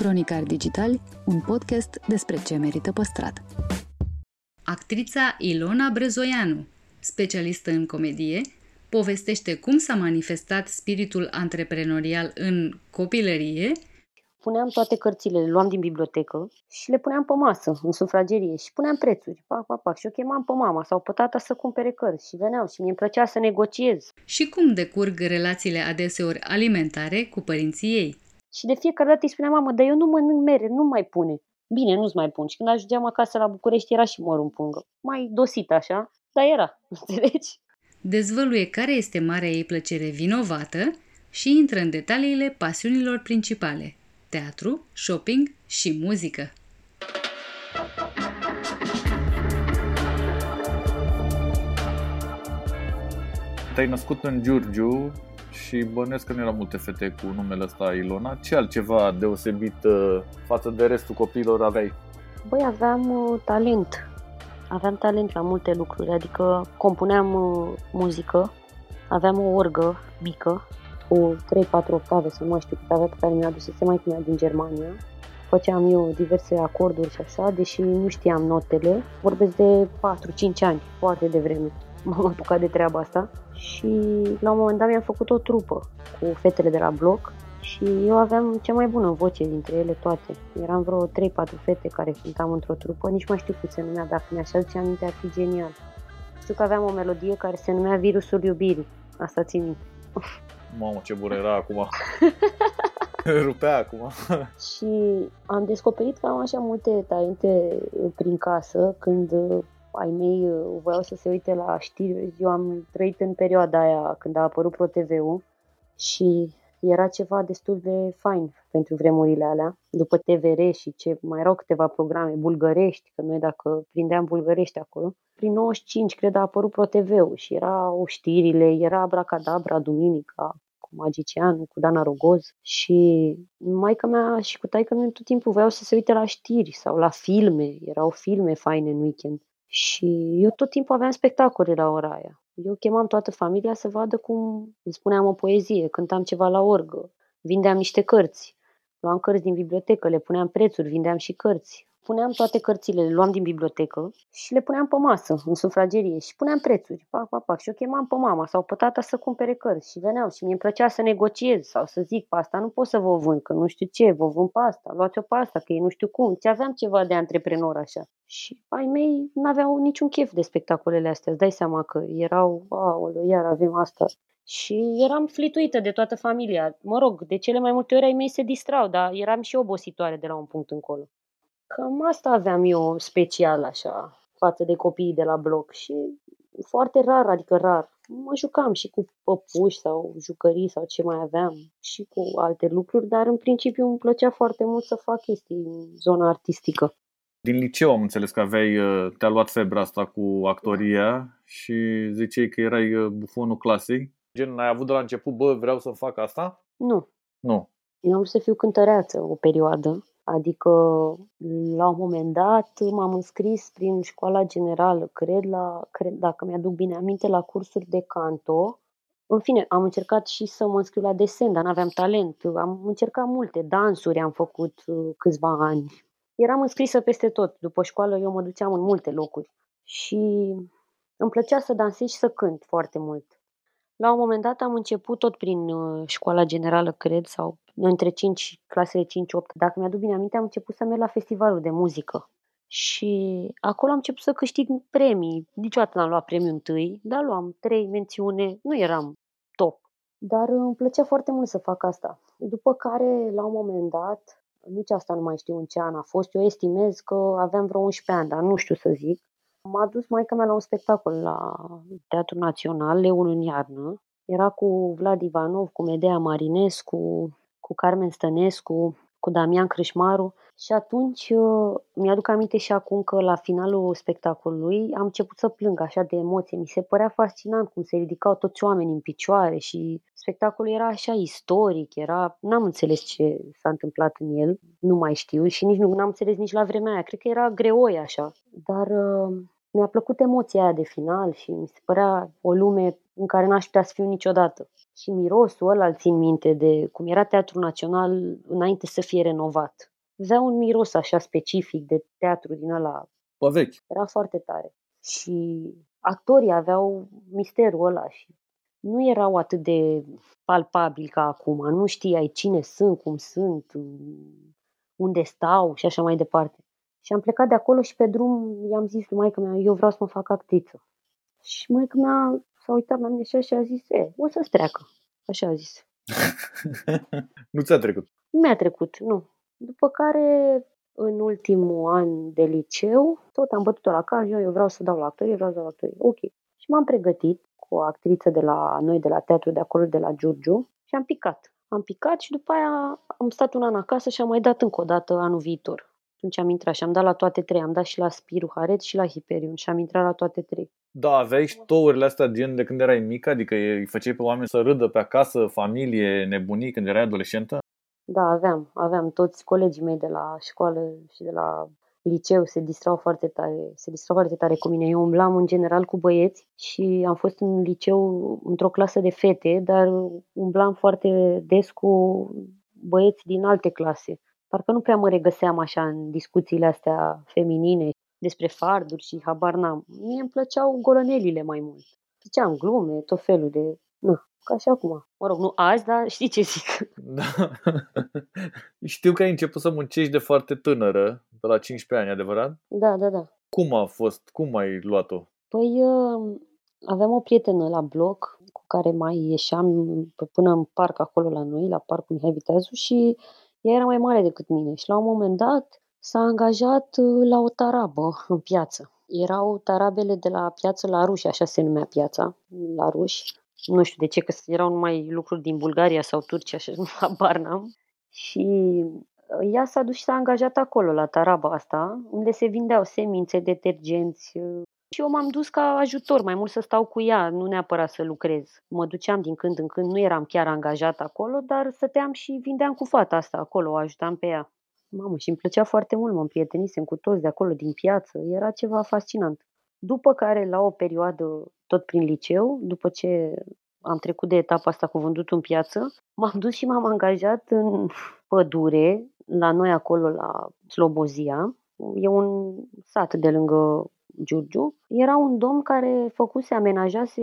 Cronicar Digitali, un podcast despre ce merită păstrat. Actrița Ilona Brezoianu, specialistă în comedie, povestește cum s-a manifestat spiritul antreprenorial în copilărie puneam toate cărțile, le luam din bibliotecă și le puneam pe masă, în sufragerie și puneam prețuri, pac, pac, pac. Și o chemam pe mama sau pe tata să cumpere cărți și veneau și mi-e plăcea să negociez. Și cum decurg relațiile adeseori alimentare cu părinții ei? Și de fiecare dată îi spuneam, mamă, dar eu nu mănânc mere, nu mai pune. Bine, nu-ți mai pun. Și când ajungeam acasă la București era și morul în pungă. Mai dosit așa, dar era, înțelegi? Dezvăluie care este marea ei plăcere vinovată și intră în detaliile pasiunilor principale, teatru, shopping și muzică. Te-ai născut în Giurgiu și bănuiesc că nu erau multe fete cu numele ăsta Ilona. Ce altceva deosebit uh, față de restul copiilor aveai? Băi, aveam uh, talent. Aveam talent la multe lucruri, adică compuneam uh, muzică, aveam o orgă mică cu 3-4 octave, să nu mai știu câte avea, pe care mi-a adusese mai mea din Germania. Făceam eu diverse acorduri și așa, deși nu știam notele. Vorbesc de 4-5 ani, foarte devreme. M-am apucat de treaba asta și la un moment dat mi-am făcut o trupă cu fetele de la bloc și eu aveam cea mai bună voce dintre ele toate. Eram vreo 3-4 fete care cântam într-o trupă, nici mai știu cum se numea, dacă mi-aș aduce aminte ar fi genial. Știu că aveam o melodie care se numea Virusul iubirii, asta țin minte. Mamă, ce bună era acum. Rupea acum. și am descoperit că am așa multe talente prin casă când ai mei voiau să se uite la știri. Eu am trăit în perioada aia când a apărut ProTV-ul și era ceva destul de fain pentru vremurile alea. După TVR și ce mai erau câteva programe bulgărești, că noi dacă prindeam bulgărești acolo, prin 95, cred, a apărut ProTV-ul și erau știrile, era Abracadabra, Duminica, cu Magicianu, cu Dana Rogoz și maica mea și cu taică mea tot timpul voiau să se uite la știri sau la filme, erau filme faine în weekend. Și eu tot timpul aveam spectacole la ora aia. Eu chemam toată familia să vadă cum îmi spuneam o poezie, cântam ceva la orgă, vindeam niște cărți, luam cărți din bibliotecă, le puneam prețuri, vindeam și cărți puneam toate cărțile, le luam din bibliotecă și le puneam pe masă, în sufragerie și puneam prețuri, pac, pac, pac. Și o chemam pe mama sau pe tata să cumpere cărți și veneau și mi-e plăcea să negociez sau să zic pe asta nu pot să vă vând, că nu știu ce, vă vând pe asta, luați-o pe asta, că ei nu știu cum. Ce aveam ceva de antreprenor așa. Și ai mei n-aveau niciun chef de spectacolele astea, îți dai seama că erau, aoleu, iar avem asta. Și eram flituită de toată familia. Mă rog, de cele mai multe ori ai mei se distrau, dar eram și obositoare de la un punct încolo. Cam asta aveam eu special așa față de copiii de la bloc și foarte rar, adică rar. Mă jucam și cu păpuși sau jucării sau ce mai aveam și cu alte lucruri, dar în principiu îmi plăcea foarte mult să fac chestii în zona artistică. Din liceu am înțeles că aveai, uh, te-a luat febra asta cu actoria și ziceai că erai uh, bufonul clasei. Gen, ai avut de la început, bă, vreau să fac asta? Nu. Nu. Eu am vrut să fiu cântăreață o perioadă Adică, la un moment dat, m-am înscris prin școala generală, cred, la, cred, dacă mi-aduc bine aminte, la cursuri de canto. În fine, am încercat și să mă înscriu la desen, dar n-aveam talent. Am încercat multe dansuri, am făcut uh, câțiva ani. Eram înscrisă peste tot. După școală eu mă duceam în multe locuri. Și îmi plăcea să dansez și să cânt foarte mult. La un moment dat am început tot prin uh, școala generală, cred, sau între 5, clasele 5-8. Dacă mi-aduc bine aminte, am început să merg la festivalul de muzică. Și acolo am început să câștig premii. Niciodată n-am luat premiul întâi, dar luam trei mențiune. Nu eram top. Dar îmi plăcea foarte mult să fac asta. După care, la un moment dat, Nici asta nu mai știu în ce an a fost. Eu estimez că aveam vreo 11 ani, dar nu știu să zic. M-a dus maica mea la un spectacol la Teatrul Național, Leul în iarnă. Era cu Vlad Ivanov, cu Medea Marinescu, cu Carmen Stănescu, cu Damian Crâșmaru și atunci uh, mi-aduc aminte și acum că la finalul spectacolului am început să plâng așa de emoție. Mi se părea fascinant cum se ridicau toți oamenii în picioare și spectacolul era așa istoric, era... N-am înțeles ce s-a întâmplat în el, nu mai știu și nici nu am înțeles nici la vremea aia. Cred că era greoi așa, dar uh, mi-a plăcut emoția aia de final și mi se părea o lume în care n-aș putea să fiu niciodată. Și mirosul ăla îl țin minte de cum era Teatrul Național înainte să fie renovat. Avea un miros așa specific de teatru din ăla. Pe vechi. Era foarte tare. Și actorii aveau misterul ăla și nu erau atât de palpabili ca acum. Nu știai cine sunt, cum sunt, unde stau și așa mai departe. Și am plecat de acolo și pe drum i-am zis lui maică mea, eu vreau să mă fac actriță. Și maică mea s-a uitat la mine așa și a zis, e, o să-ți treacă. Așa a zis. nu ți-a trecut? Nu mi-a trecut, nu. După care, în ultimul an de liceu, tot am bătut-o la caz, eu, eu vreau să dau la actorie, vreau să dau la actorie. Ok. Și m-am pregătit cu o actriță de la noi, de la teatru de acolo, de la Giurgiu, și am picat. Am picat și după aia am stat un an acasă și am mai dat încă o dată anul viitor. Atunci am intrat și am dat la toate trei. Am dat și la Spiru Haret și la Hiperion și am intrat la toate trei. Da, aveai și tourile astea gen de când erai mică? Adică îi făceai pe oameni să râdă pe acasă, familie, nebunii când erai adolescentă? Da, aveam. Aveam toți colegii mei de la școală și de la liceu se distrau foarte tare, se distrau foarte tare cu mine. Eu umblam în general cu băieți și am fost în liceu într-o clasă de fete, dar umblam foarte des cu băieți din alte clase. Parcă nu prea mă regăseam așa în discuțiile astea feminine despre farduri și habar n-am. Mie îmi plăceau golănelile mai mult. Ziceam glume, tot felul de... Nu, ca și acum. Mă rog, nu azi, dar știi ce zic. Da. Știu că ai început să muncești de foarte tânără, de la 15 ani, adevărat? Da, da, da. Cum a fost? Cum ai luat-o? Păi uh, aveam o prietenă la bloc cu care mai ieșeam până în parc acolo la noi, la parcul Mihai Viteazu și ea era mai mare decât mine și la un moment dat s-a angajat uh, la o tarabă în piață. Erau tarabele de la piață la Ruși, așa se numea piața, la Ruși. Nu știu de ce, că erau numai lucruri din Bulgaria sau Turcia și habar n-am. Și uh, ea s-a dus și s-a angajat acolo, la taraba asta, unde se vindeau semințe, detergenți, uh, și eu m-am dus ca ajutor, mai mult să stau cu ea, nu neapărat să lucrez. Mă duceam din când în când, nu eram chiar angajat acolo, dar stăteam și vindeam cu fata asta acolo, o ajutam pe ea. Mamă, și îmi plăcea foarte mult, mă împrietenisem cu toți de acolo, din piață, era ceva fascinant. După care, la o perioadă, tot prin liceu, după ce am trecut de etapa asta cu vândut în piață, m-am dus și m-am angajat în pădure, la noi acolo, la Slobozia. E un sat de lângă Giurgiu, era un domn care făcuse, amenajase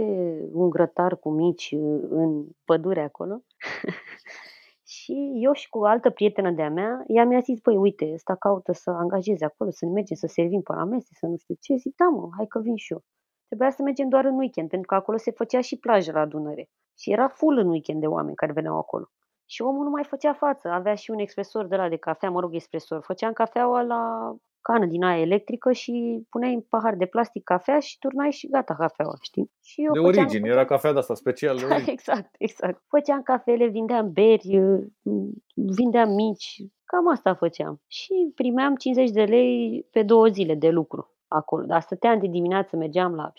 un grătar cu mici în pădure acolo. și eu și cu o altă prietenă de-a mea, ea mi-a zis, băi, uite, ăsta caută să angajeze acolo, să ne mergem să servim pe la mese, să nu știu ce. Zic, da mă, hai că vin și eu. Trebuia să mergem doar în weekend, pentru că acolo se făcea și plajă la Dunăre. Și era full în weekend de oameni care veneau acolo. Și omul nu mai făcea față, avea și un expresor de la de cafea, mă rog, expresor. Făceam cafeaua la cană din aia electrică și puneai în pahar de plastic cafea și turnai și gata cafeaua, știi? Și eu de făceam, origine, era cafea de asta special de origine. exact, exact. Făceam cafele, vindeam beri, vindeam mici, cam asta făceam. Și primeam 50 de lei pe două zile de lucru acolo. Dar stăteam de dimineață, mergeam la 6-7,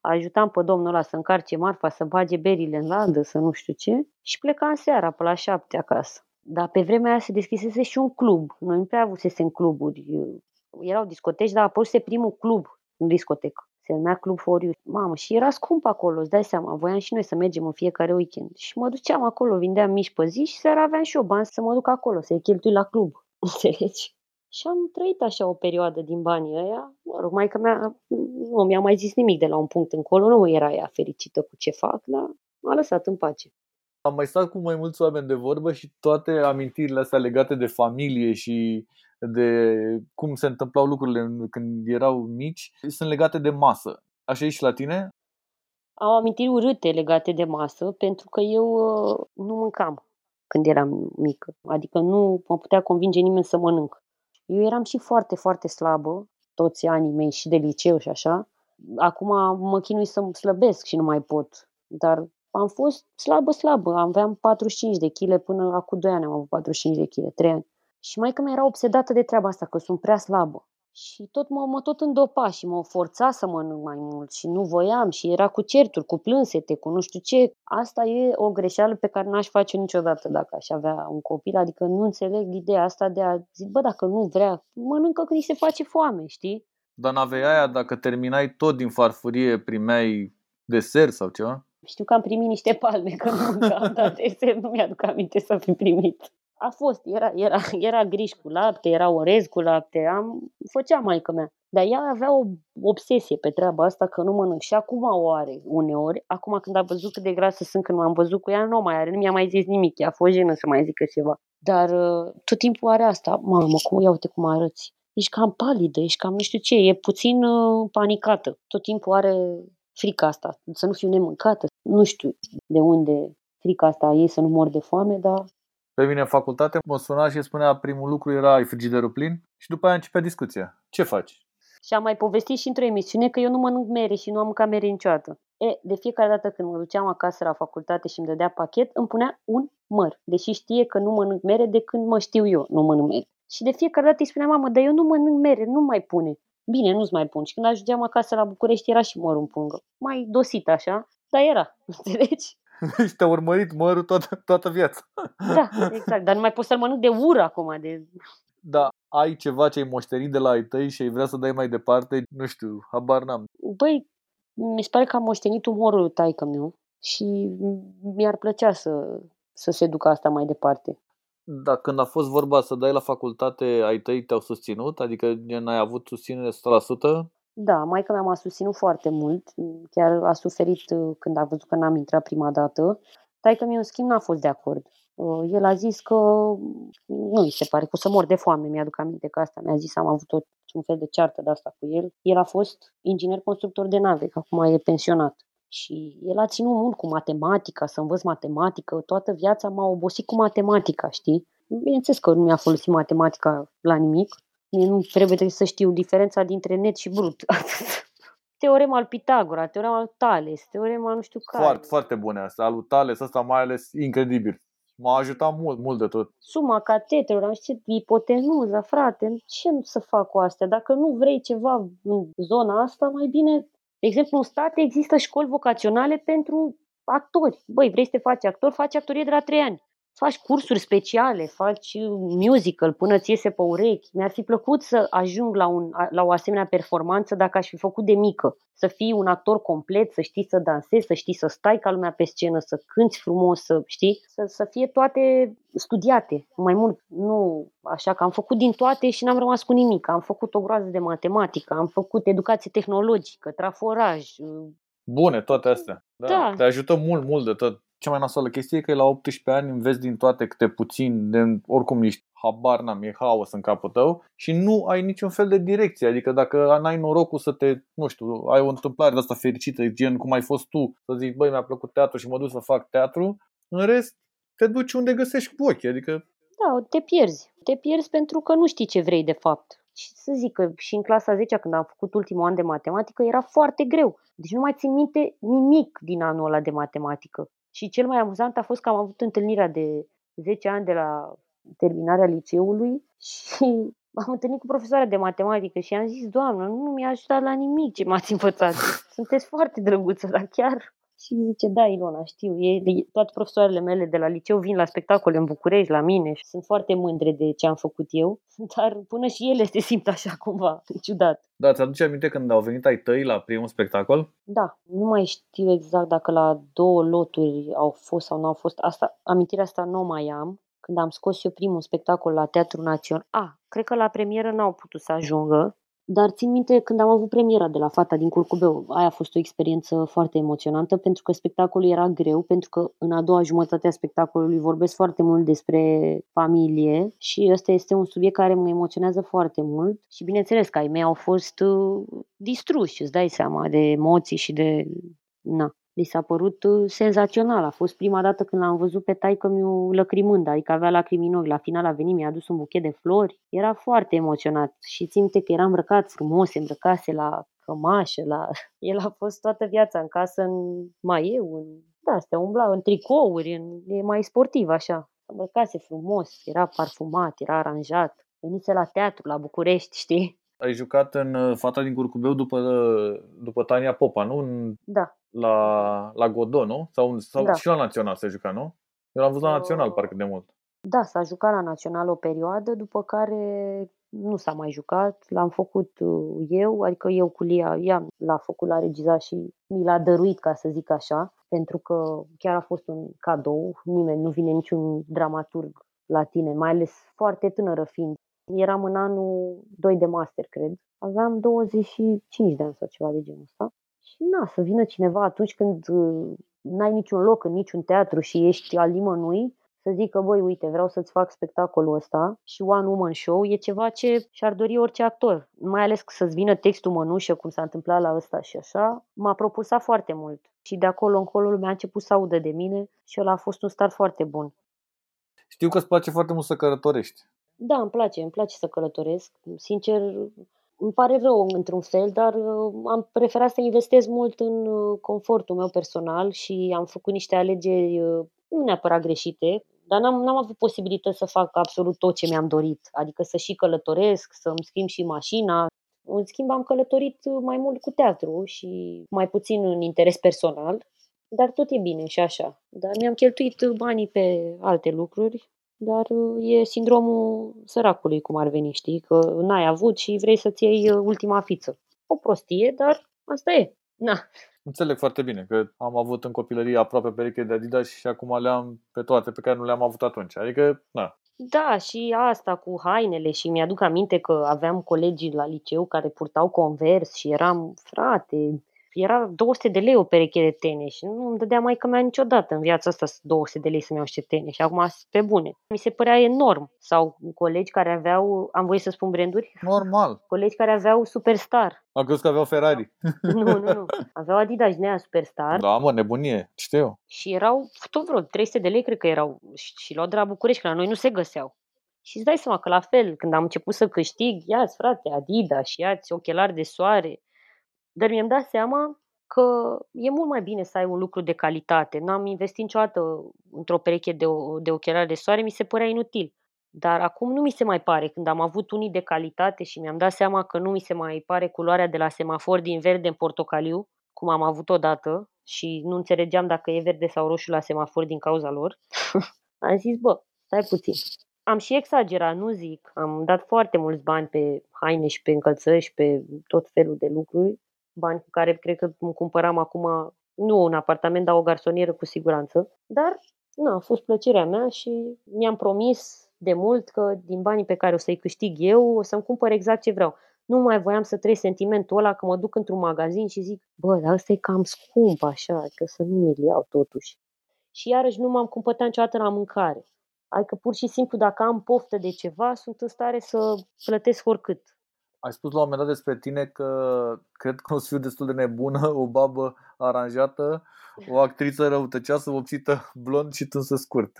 ajutam pe domnul ăla să încarce marfa, să bage berile în ladă, să nu știu ce, și plecam seara pe la 7 acasă. Dar pe vremea aia se deschisese și un club. Noi nu prea avusesem cluburi. Erau discoteci, dar a apăruse primul club în discotecă. Se numea Club for You. Mamă, și era scump acolo, îți dai seama. Voiam și noi să mergem în fiecare weekend. Și mă duceam acolo, vindeam mici pe zi și seara aveam și eu bani să mă duc acolo, să-i cheltui la club. Înțelegi? Și am trăit așa o perioadă din banii ăia. Mă rog, mai că mea, nu mi-a mai zis nimic de la un punct încolo, nu era ea fericită cu ce fac, dar m-a lăsat în pace. Am mai stat cu mai mulți oameni de vorbă și toate amintirile astea legate de familie și de cum se întâmplau lucrurile când erau mici sunt legate de masă. Așa e și la tine? Am amintiri urâte legate de masă pentru că eu uh, nu mâncam. când eram mică. Adică nu mă putea convinge nimeni să mănânc. Eu eram și foarte, foarte slabă, toți anii mei și de liceu și așa. Acum mă chinui să slăbesc și nu mai pot. Dar am fost slabă, slabă. Aveam 45 de kg până acum 2 ani am avut 45 de kg, 3 ani. Și mai că mi era obsedată de treaba asta, că sunt prea slabă. Și tot mă, mă tot îndopa și mă forța să mănânc mai mult și nu voiam și era cu certuri, cu plânsete, cu nu știu ce. Asta e o greșeală pe care n-aș face niciodată dacă aș avea un copil, adică nu înțeleg ideea asta de a zic, bă, dacă nu vrea, mănâncă când îi se face foame, știi? Dar n-aveai aia, dacă terminai tot din farfurie, primeai desert sau ceva? Știu că am primit niște palme că nu mâncam, dar desert nu mi-aduc aminte să fi primit a fost, era, era, era griș cu lapte, era orez cu lapte, am, făcea maică mea. Dar ea avea o obsesie pe treaba asta că nu mănânc și acum o are uneori. Acum când a văzut cât de grasă sunt când m-am văzut cu ea, nu mai are, nu mi-a mai zis nimic, ea a fost jenă să mai zică ceva. Dar uh, tot timpul are asta, mamă, cum, ia uite cum arăți. Ești cam palidă, ești cam nu știu ce, e puțin uh, panicată. Tot timpul are frica asta, să nu fiu nemâncată. Nu știu de unde frica asta ei să nu mor de foame, dar pe mine în facultate mă suna și spunea primul lucru era ai frigiderul plin și după aia începea discuția. Ce faci? Și am mai povestit și într-o emisiune că eu nu mănânc mere și nu am mâncat mere niciodată. E, de fiecare dată când mă duceam acasă la facultate și îmi dădea pachet, îmi punea un măr, deși știe că nu mănânc mere de când mă știu eu, nu mănânc mere. Și de fiecare dată îi spunea, mamă, dar eu nu mănânc mere, nu mai pune. Bine, nu-ți mai pun. Și când ajungeam acasă la București era și mărul în pungă. Mai dosit așa, dar era, înțelegi? și te-a urmărit mărul toată, toată viața. Da, exact. Dar nu mai poți să-l mănânc de ură acum. De... Da, ai ceva ce ai moștenit de la ai tăi și ai vrea să dai mai departe, nu știu, habar n-am. Băi, mi se pare că am moștenit umorul lui taică meu și mi-ar plăcea să, să se ducă asta mai departe. Da, când a fost vorba să dai la facultate, ai tăi te-au susținut? Adică n-ai avut susținere 100%? Da, maica mea m-a susținut foarte mult, chiar a suferit uh, când a văzut că n-am intrat prima dată. Taică mi în schimb, n-a fost de acord. Uh, el a zis că nu îi se pare că o să mor de foame, mi-aduc aminte că asta mi-a zis, am avut tot un fel de ceartă de asta cu el. El a fost inginer constructor de nave, că acum e pensionat. Și el a ținut mult cu matematica, să învăț matematică. Toată viața m-a obosit cu matematica, știi? Bineînțeles că nu mi-a folosit matematica la nimic, Mie nu trebuie să știu diferența dintre net și brut. teorema al Pitagora, teorema al Tales, teorema nu știu care. Foarte, foarte bune asta. Al Tales, asta mai ales incredibil. M-a ajutat mult, mult de tot. Suma catetelor, am știut, ipotenuză, frate, ce nu să fac cu astea? Dacă nu vrei ceva în zona asta, mai bine, de exemplu, în state există școli vocaționale pentru actori. Băi, vrei să te faci actor, faci actorie de la 3 ani faci cursuri speciale, faci musical până ți iese pe urechi. Mi-ar fi plăcut să ajung la, un, la o asemenea performanță dacă aș fi făcut de mică. Să fii un actor complet, să știi să dansezi, să știi să stai ca lumea pe scenă, să cânți frumos, să știi, să, să fie toate studiate mai mult. Nu așa că am făcut din toate și n-am rămas cu nimic. Am făcut o groază de matematică, am făcut educație tehnologică, traforaj. Bune, toate astea. Da, da. Te ajută mult, mult de tot cea mai nasoală chestie e că la 18 ani înveți din toate câte puțin, de, oricum ești habar n-am, e haos în capul tău și nu ai niciun fel de direcție. Adică dacă n-ai norocul să te, nu știu, ai o întâmplare de asta fericită, gen cum ai fost tu, să zici, băi, mi-a plăcut teatru și mă duc să fac teatru, în rest te duci unde găsești cu ochii, adică... Da, te pierzi. Te pierzi pentru că nu știi ce vrei de fapt. Și să zic că și în clasa 10 când am făcut ultimul an de matematică era foarte greu. Deci nu mai țin minte nimic din anul ăla de matematică. Și cel mai amuzant a fost că am avut întâlnirea de 10 ani de la terminarea liceului și am întâlnit cu profesoara de matematică și am zis, doamnă, nu mi-a ajutat la nimic ce m-ați învățat. Sunteți foarte drăguță, dar chiar și zice, da, Ilona, știu, e, toate profesoarele mele de la liceu vin la spectacole în București, la mine și sunt foarte mândre de ce am făcut eu, dar până și ele se simt așa cumva, ciudat. Da, ți-aduce aminte când au venit ai tăi la primul spectacol? Da, nu mai știu exact dacă la două loturi au fost sau nu au fost. Asta, amintirea asta nu mai am. Când am scos eu primul spectacol la Teatrul Național. A, ah, cred că la premieră n-au putut să ajungă, dar țin minte când am avut premiera de la Fata din Curcubeu, aia a fost o experiență foarte emoționantă pentru că spectacolul era greu, pentru că în a doua jumătate a spectacolului vorbesc foarte mult despre familie și ăsta este un subiect care mă emoționează foarte mult și bineînțeles că ai mei au fost uh, distruși, îți dai seama, de emoții și de... Na. Li s-a părut uh, senzațional. A fost prima dată când l-am văzut pe taică miu lăcrimând, adică avea lacrimi în ochi. La final a venit, mi-a adus un buchet de flori. Era foarte emoționat și ținte că era îmbrăcat frumos, se îmbrăcase la cămașă, la... El a fost toată viața în casă în maieu, în... Da, astea umbla în tricouri, în... e mai sportiv așa. Îmbrăcase frumos, era parfumat, era aranjat. Venise la teatru, la București, știi? Ai jucat în uh, Fata din Curcubeu după, uh, după Tania Popa, nu? În, Da, la, la Godot, nu? Sau, sau Da. și la Național se juca, nu? Eu l-am văzut la Uh, Național parcă de mult. Da, s-a jucat la Național o perioadă, după care nu s-a mai jucat. L-am făcut uh, eu, adică eu cu Lia, ea l-a făcut la regizat și mi l-a dăruit, ca să zic așa, pentru că chiar a fost un cadou. Nimeni, nu vine niciun dramaturg la tine, mai ales foarte tânără fiind. Eram în anul 2 de master, cred. Aveam 25 de ani sau ceva de genul ăsta. Și na, să vină cineva atunci când uh, n-ai niciun loc în niciun teatru și ești al nimănui, să zică, băi, uite, vreau să-ți fac spectacolul ăsta și One Woman Show e ceva ce și-ar dori orice actor. Mai ales că să-ți vină textul mănușă, cum s-a întâmplat la ăsta și așa, m-a propulsat foarte mult. Și de acolo încolo lumea a început să audă de mine și ăla a fost un start foarte bun. Știu că îți place foarte mult să călătorești. Da, îmi place, îmi place să călătoresc. Sincer, îmi pare rău într-un fel, dar uh, am preferat să investez mult în uh, confortul meu personal și am făcut niște alegeri uh, nu neapărat greșite, dar n-am, n-am avut posibilități să fac absolut tot ce mi-am dorit, adică să și călătoresc, să-mi schimb și mașina. În schimb, am călătorit uh, mai mult cu teatru și mai puțin în interes personal, dar tot e bine și așa. Dar mi-am cheltuit uh, banii pe alte lucruri dar uh, e sindromul săracului, cum ar veni, știi? Că n-ai avut și vrei să-ți iei uh, ultima fiță. O prostie, dar asta e. Na. Înțeleg foarte bine că am avut în copilărie aproape pereche de Adidas și acum le am pe toate pe care nu le-am avut atunci. Adică, na, Da, și asta cu hainele și mi-aduc aminte că aveam colegii la liceu care purtau convers și eram, frate, era 200 de lei o pereche de tene și nu îmi dădea mai că mea niciodată în viața asta 200 de lei să-mi iau niște tene și acum sunt pe bune. Mi se părea enorm. Sau colegi care aveau, am voie să spun branduri, normal. colegi care aveau Superstar. Am crezut că aveau Ferrari. Nu, nu, nu. Aveau Adidas din aia Superstar Da, mă, nebunie, știu. și erau tot vreo 300 de lei, cred că erau. Și, și luau de la București, că la noi nu se găseau. Și îți dai seama că la fel, când am început să câștig, ia-ți frate Adidas și ia-ți ochelari de soare. Dar mi-am dat seama că e mult mai bine să ai un lucru de calitate. N-am investit niciodată într-o pereche de, o- de ochelari de soare, mi se părea inutil. Dar acum nu mi se mai pare, când am avut unii de calitate și mi-am dat seama că nu mi se mai pare culoarea de la semafor din verde în portocaliu, cum am avut odată, și nu înțelegeam dacă e verde sau roșu la semafor din cauza lor, am zis, bă, stai puțin. Am și exagerat, nu zic. Am dat foarte mulți bani pe haine și pe încălțări și pe tot felul de lucruri. Bani cu care cred că îmi cumpăram acum, nu un apartament, dar o garsonieră cu siguranță. Dar, nu, a fost plăcerea mea și mi-am promis de mult că din banii pe care o să-i câștig eu, o să-mi cumpăr exact ce vreau. Nu mai voiam să trăiesc sentimentul ăla că mă duc într-un magazin și zic, bă, dar ăsta e cam scump așa, că să nu mi-l iau totuși. Și iarăși nu m-am cumpătat niciodată la mâncare. Adică pur și simplu dacă am poftă de ceva, sunt în stare să plătesc oricât. Ai spus la un moment dat despre tine că cred că o să fiu destul de nebună, o babă aranjată, o actriță răutăcioasă, vopsită blond și tânsă scurt.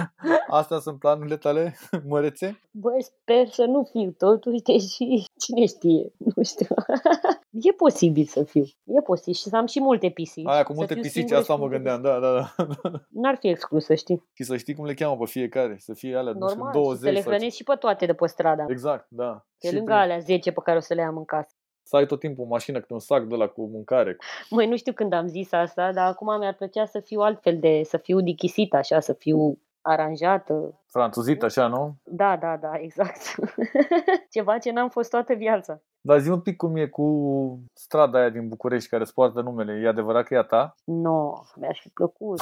Astea sunt planurile tale, mărețe? Bă, sper să nu fiu totuși, deși cine știe, nu știu. E posibil să fiu, e posibil și să am și multe pisici. Aia cu Să multe fiu pisici, singură asta și mă multe gândeam, da, da, da. pisici. N-ar fi exclus, să știi. Și să știi cum le cheamă pe fiecare, să fie alea, nu știu, Normal, 20 și să le sau hrănesc și pe toate de pe strada. Exact, da. Pe Și lângă tu- alea 10 pe care o să le am în casă. Să ai tot timpul în mașină câte un sac de la cu mâncare. Măi, nu știu când am zis asta, dar acum mi-ar plăcea să fiu altfel de, să fiu dichisită așa, să fiu aranjată. Franțuzit așa, nu? Da, da, da, exact. Ceva ce n-am fost toată viața. Dar zi un pic cum e cu strada aia din București care îți poartă numele. E adevărat că e a ta? Nu, no, mi-aș fi plăcut.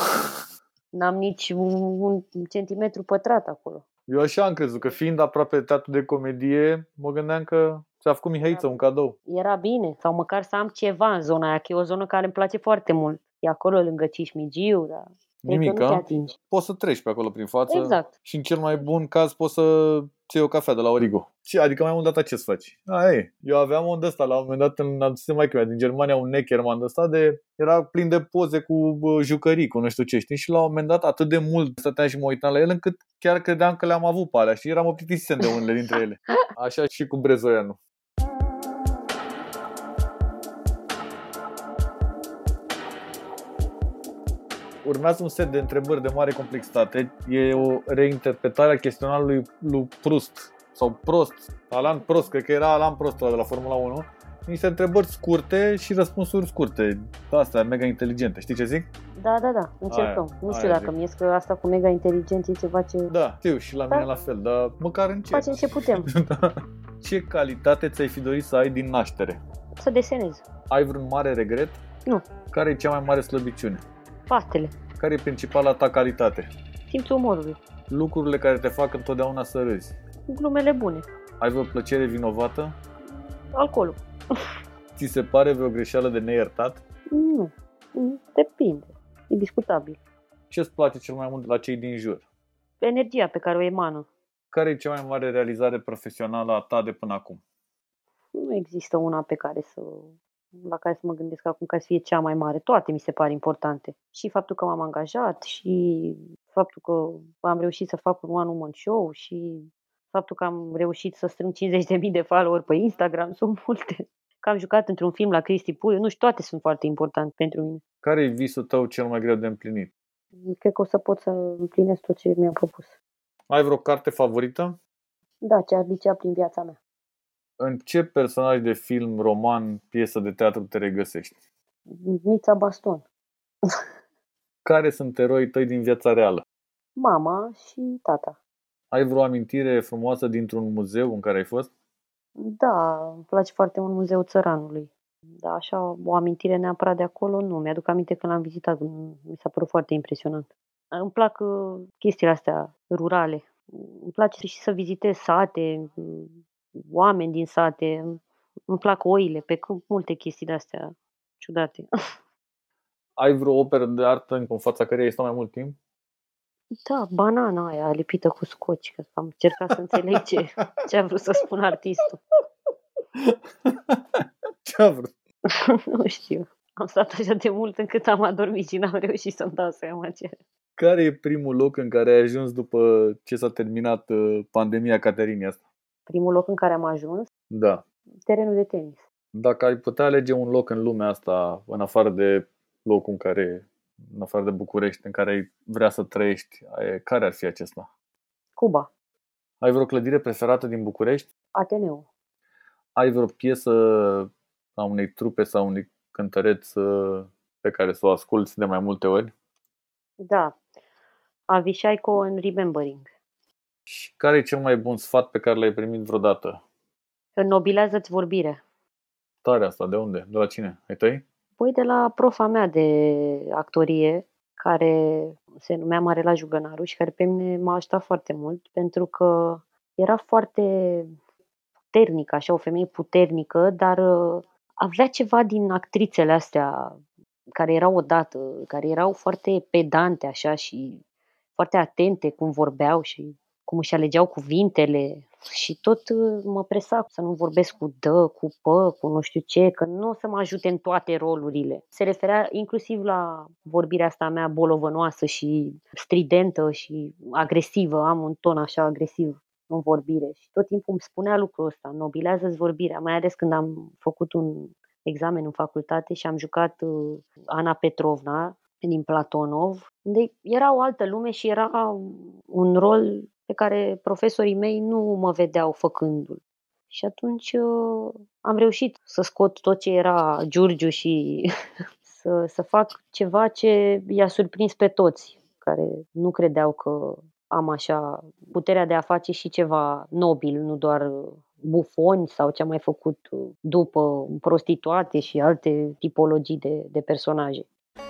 N-am nici un, un centimetru pătrat acolo. Eu așa am crezut, că fiind aproape de teatru de comedie, mă gândeam că ți-a făcut Mihaiță un cadou. Era bine, sau măcar să am ceva în zona aia, că e o zonă care îmi place foarte mult. E acolo lângă Cismigiu, dar cred Nimic, că nu te a? atingi. Poți să treci pe acolo prin față Exact. și în cel mai bun caz poți să ți o cafea de la Origo. Ce, adică mai mult data ce să faci? A, e. Eu aveam un ăsta, la un moment dat, în adusem mai mea din Germania, un Neckerman ăsta de, era plin de poze cu bă, jucării, cu nu știu ce, știi? Și la un moment dat atât de mult stăteam și mă uitam la el, încât chiar credeam că le-am avut pe alea și eram optimisem de unele dintre ele. Așa și cu Brezoianu. Urmează un set de întrebări de mare complexitate. E o reinterpretare a chestionarului lui Proust sau Prost, Alan Prost, cred că era Alan Prost de la Formula 1. Niște întrebări scurte și răspunsuri scurte. Astea, mega inteligente. Știi ce zic? Da, da, da, încercăm. Aia, nu știu dacă mi că asta cu mega inteligent e ceva ce... Da, știu și la da? mine la fel, dar măcar încerc. Facem ce putem. da. Ce calitate ți-ai fi dorit să ai din naștere? Să desenez. Ai vreun mare regret? Nu. Care e cea mai mare slăbiciune? Faptele. Care e principala ta calitate? Simțul umorului. Lucrurile care te fac întotdeauna să râzi. Glumele bune. Ai vreo plăcere vinovată? Alcoolul. Ți se pare vreo greșeală de neiertat? Nu. Depinde. E discutabil. Ce îți place cel mai mult la cei din jur? Energia pe care o emană. Care e cea mai mare realizare profesională a ta de până acum? Nu există una pe care să la care să mă gândesc acum ca să fie cea mai mare. Toate mi se pare importante. Și faptul că m-am angajat și faptul că am reușit să fac un one woman show și faptul că am reușit să strâng 50.000 de follower pe Instagram sunt multe. Că am jucat într-un film la Cristi Puiu, nu știu, toate sunt foarte importante pentru mine. Care e visul tău cel mai greu de împlinit? Cred că o să pot să împlinesc tot ce mi-am propus. Ai vreo carte favorită? Da, ce ar licea prin viața mea. În ce personaj de film, roman, piesă de teatru te regăsești? Mița Baston. Care sunt eroii tăi din viața reală? Mama și tata. Ai vreo amintire frumoasă dintr-un muzeu în care ai fost? Da, îmi place foarte mult Muzeul Țăranului. Da, așa, o amintire neapărat de acolo, nu. Mi-aduc aminte când l-am vizitat, mi s-a părut foarte impresionant. Îmi plac uh, chestiile astea rurale. Îmi place și să vizitez sate, oameni din sate, îmi plac oile, pe multe chestii de-astea ciudate. Ai vreo operă de artă în fața care ai stat mai mult timp? Da, banana aia lipită cu scoci, că am încercat să înțeleg ce, ce a vrut să spun artistul. Ce a vrut? nu știu. Am stat așa de mult încât am adormit și n-am reușit să-mi dau seama ce. Care e primul loc în care ai ajuns după ce s-a terminat uh, pandemia Caterinii asta? Primul loc în care am ajuns, da. terenul de tenis. Dacă ai putea alege un loc în lumea asta, în afară de locul în care, în afară de București, în care ai vrea să trăiești, care ar fi acesta? Cuba. Ai vreo clădire preferată din București? Ateneu. Ai vreo piesă a unei trupe sau unui cântăreț uh, pe care să o asculți de mai multe ori? Da. Avishai în Remembering. Și care e cel mai bun sfat pe care l-ai primit vreodată? Înnobilează-ți vorbire. Tare asta, de unde? De la cine? Ai tăi? Păi de la profa mea de actorie, care se numea Marela Jugănaru și care pe mine m-a ajutat foarte mult, pentru că era foarte puternică, așa, o femeie puternică, dar uh, avea ceva din actrițele astea care erau odată, care erau foarte pedante, așa, și foarte atente cum vorbeau și cum își alegeau cuvintele și tot uh, mă presa să nu vorbesc cu dă, cu pă, cu nu știu ce, că nu o să mă ajute în toate rolurile. Se referea inclusiv la vorbirea asta mea bolovănoasă și stridentă și agresivă, am un ton așa agresiv în vorbire și tot timpul îmi spunea lucrul ăsta, nobilează-ți vorbirea, mai ales când am făcut un examen în facultate și am jucat uh, Ana Petrovna din Platonov, unde era o altă lume și era un rol pe care profesorii mei nu mă vedeau făcându-l. Și atunci uh, am reușit să scot tot ce era Giurgiu și să, să fac ceva ce i-a surprins pe toți, care nu credeau că am așa puterea de a face și ceva nobil, nu doar bufoni sau ce am mai făcut după prostituate și alte tipologii de, de personaje.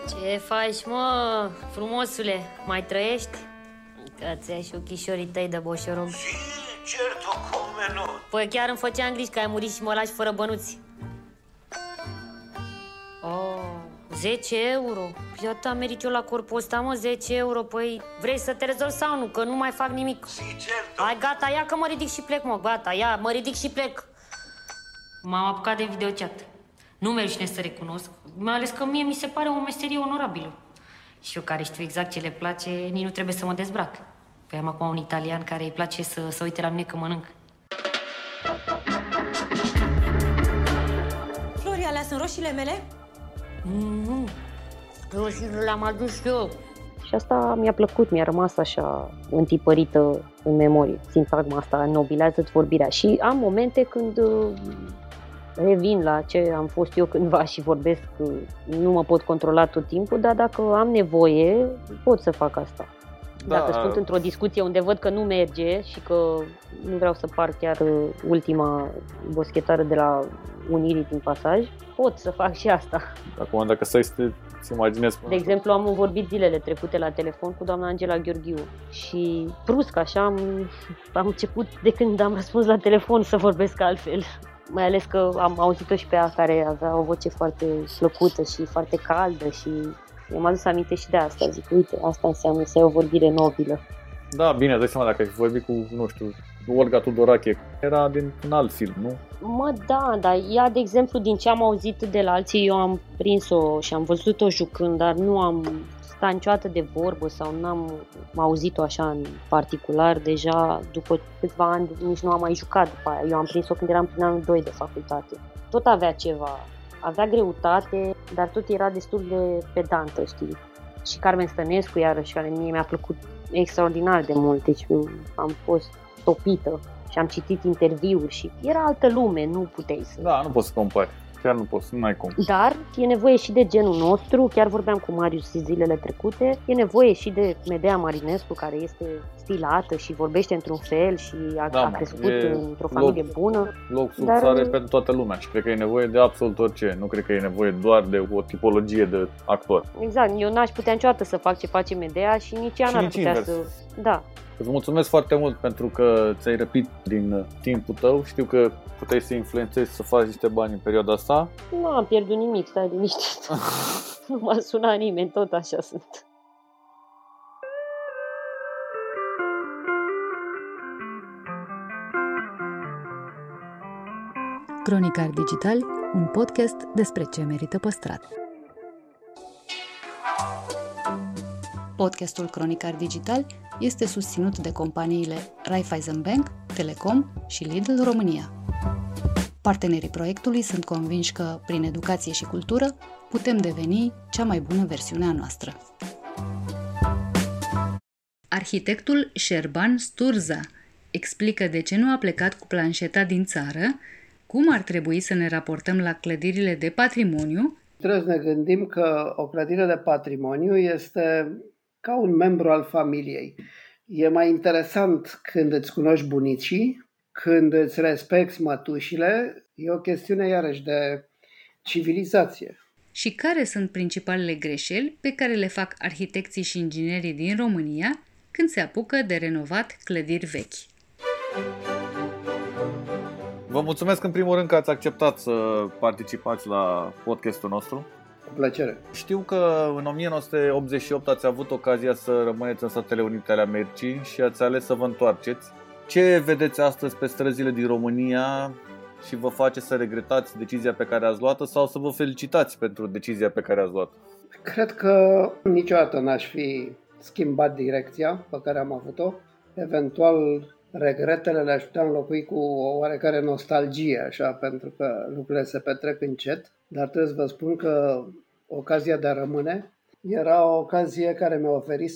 Ce faci, mă, frumosule? Mai trăiești? Că ți și ochișorii tăi de boșorog. Sincer, cum nu? Păi chiar îmi făceam griji că ai murit și mă lași fără bănuți. Oh, 10 euro? Eu atât am merit eu la corpul ăsta, mă, 10 euro. Păi vrei să te rezolvi sau nu? Că nu mai fac nimic. Hai, gata, ia că mă ridic și plec, mă, gata, ia, mă ridic și plec. M-am apucat de videochat. Nu mi să recunosc, mai ales că mie mi se pare o meserie onorabilă. Și eu care știu exact ce le place, nici nu trebuie să mă dezbrac. Păi am acum un italian care îi place să, să uite la mine că mănânc. Flori, alea sunt roșiile mele? Nu, roșiile le-am adus eu. Și asta mi-a plăcut, mi-a rămas așa întipărită în memorie. Sintagma asta nobilează-ți vorbirea. Și am momente când uh, revin la ce am fost eu cândva și vorbesc, uh, nu mă pot controla tot timpul, dar dacă am nevoie, pot să fac asta. Da. Dacă sunt într-o discuție unde văd că nu merge și că nu vreau să par chiar uh, ultima boschetară de la unirii din pasaj, pot să fac și asta. Acum, dacă stai să te imaginezi... De exemplu, am vorbit zilele trecute la telefon cu doamna Angela Gheorghiu și brusc așa am, am început de când am răspuns la telefon să vorbesc altfel mai ales că am auzit-o și pe ea care avea o voce foarte plăcută și foarte caldă și mi-am adus aminte și de asta. Zic, uite, asta înseamnă să ai o vorbire nobilă. Da, bine, dai seama dacă ai vorbit cu, nu știu, Olga Tudorache, era din un alt film, nu? Mă, da, dar ea, de exemplu, din ce am auzit de la alții, eu am prins-o și am văzut-o jucând, dar nu am stat niciodată de vorbă sau n-am auzit-o așa în particular. Deja după câțiva ani nici nu am mai jucat după aia. Eu am prins-o când eram prin anul 2 de facultate. Tot avea ceva. Avea greutate, dar tot era destul de pedantă, știi. Și Carmen Stănescu, iarăși, care mie mi-a plăcut extraordinar de mult. Deci am fost topită și am citit interviuri și era altă lume, nu puteai să... Da, nu poți să compari chiar nu poți, nu ai cum. Dar e nevoie și de genul nostru, chiar vorbeam cu Marius zilele trecute, e nevoie și de Medea Marinescu, care este stilată și vorbește într-un fel și a, da, a crescut într-o familie loc, bună. Loc sub dar... sare pentru toată lumea și cred că e nevoie de absolut orice, nu cred că e nevoie doar de o tipologie de actor. Exact, eu n-aș putea niciodată să fac ce face Medea și nici ea și n-ar nici putea invers. să... Da, Îți mulțumesc foarte mult pentru că ți-ai răpit din timpul tău. Știu că puteai să influențezi să faci niște bani în perioada asta. Nu am pierdut nimic, stai liniștit. nu m-a sunat nimeni, tot așa sunt. Cronicar Digital, un podcast despre ce merită păstrat. Podcastul Cronicar Digital este susținut de companiile Raiffeisen Bank, Telecom și Lidl România. Partenerii proiectului sunt convinși că, prin educație și cultură, putem deveni cea mai bună versiune a noastră. Arhitectul Șerban Sturza explică de ce nu a plecat cu planșeta din țară, cum ar trebui să ne raportăm la clădirile de patrimoniu. Trebuie să ne gândim că o clădire de patrimoniu este ca un membru al familiei. E mai interesant când îți cunoști bunicii, când îți respecti mătușile, e o chestiune iarăși de civilizație. Și care sunt principalele greșeli pe care le fac arhitecții și inginerii din România când se apucă de renovat clădiri vechi? Vă mulțumesc în primul rând că ați acceptat să participați la podcastul nostru. Cu plăcere. Știu că în 1988 ați avut ocazia să rămâneți în Statele Unite ale Americii și ați ales să vă întoarceți. Ce vedeți astăzi pe străzile din România și vă face să regretați decizia pe care ați luat-o sau să vă felicitați pentru decizia pe care ați luat? Cred că niciodată n-aș fi schimbat direcția pe care am avut-o. Eventual regretele le-aș putea înlocui cu o oarecare nostalgie, așa, pentru că lucrurile se petrec încet, dar trebuie să vă spun că ocazia de a rămâne era o ocazie care mi-a oferit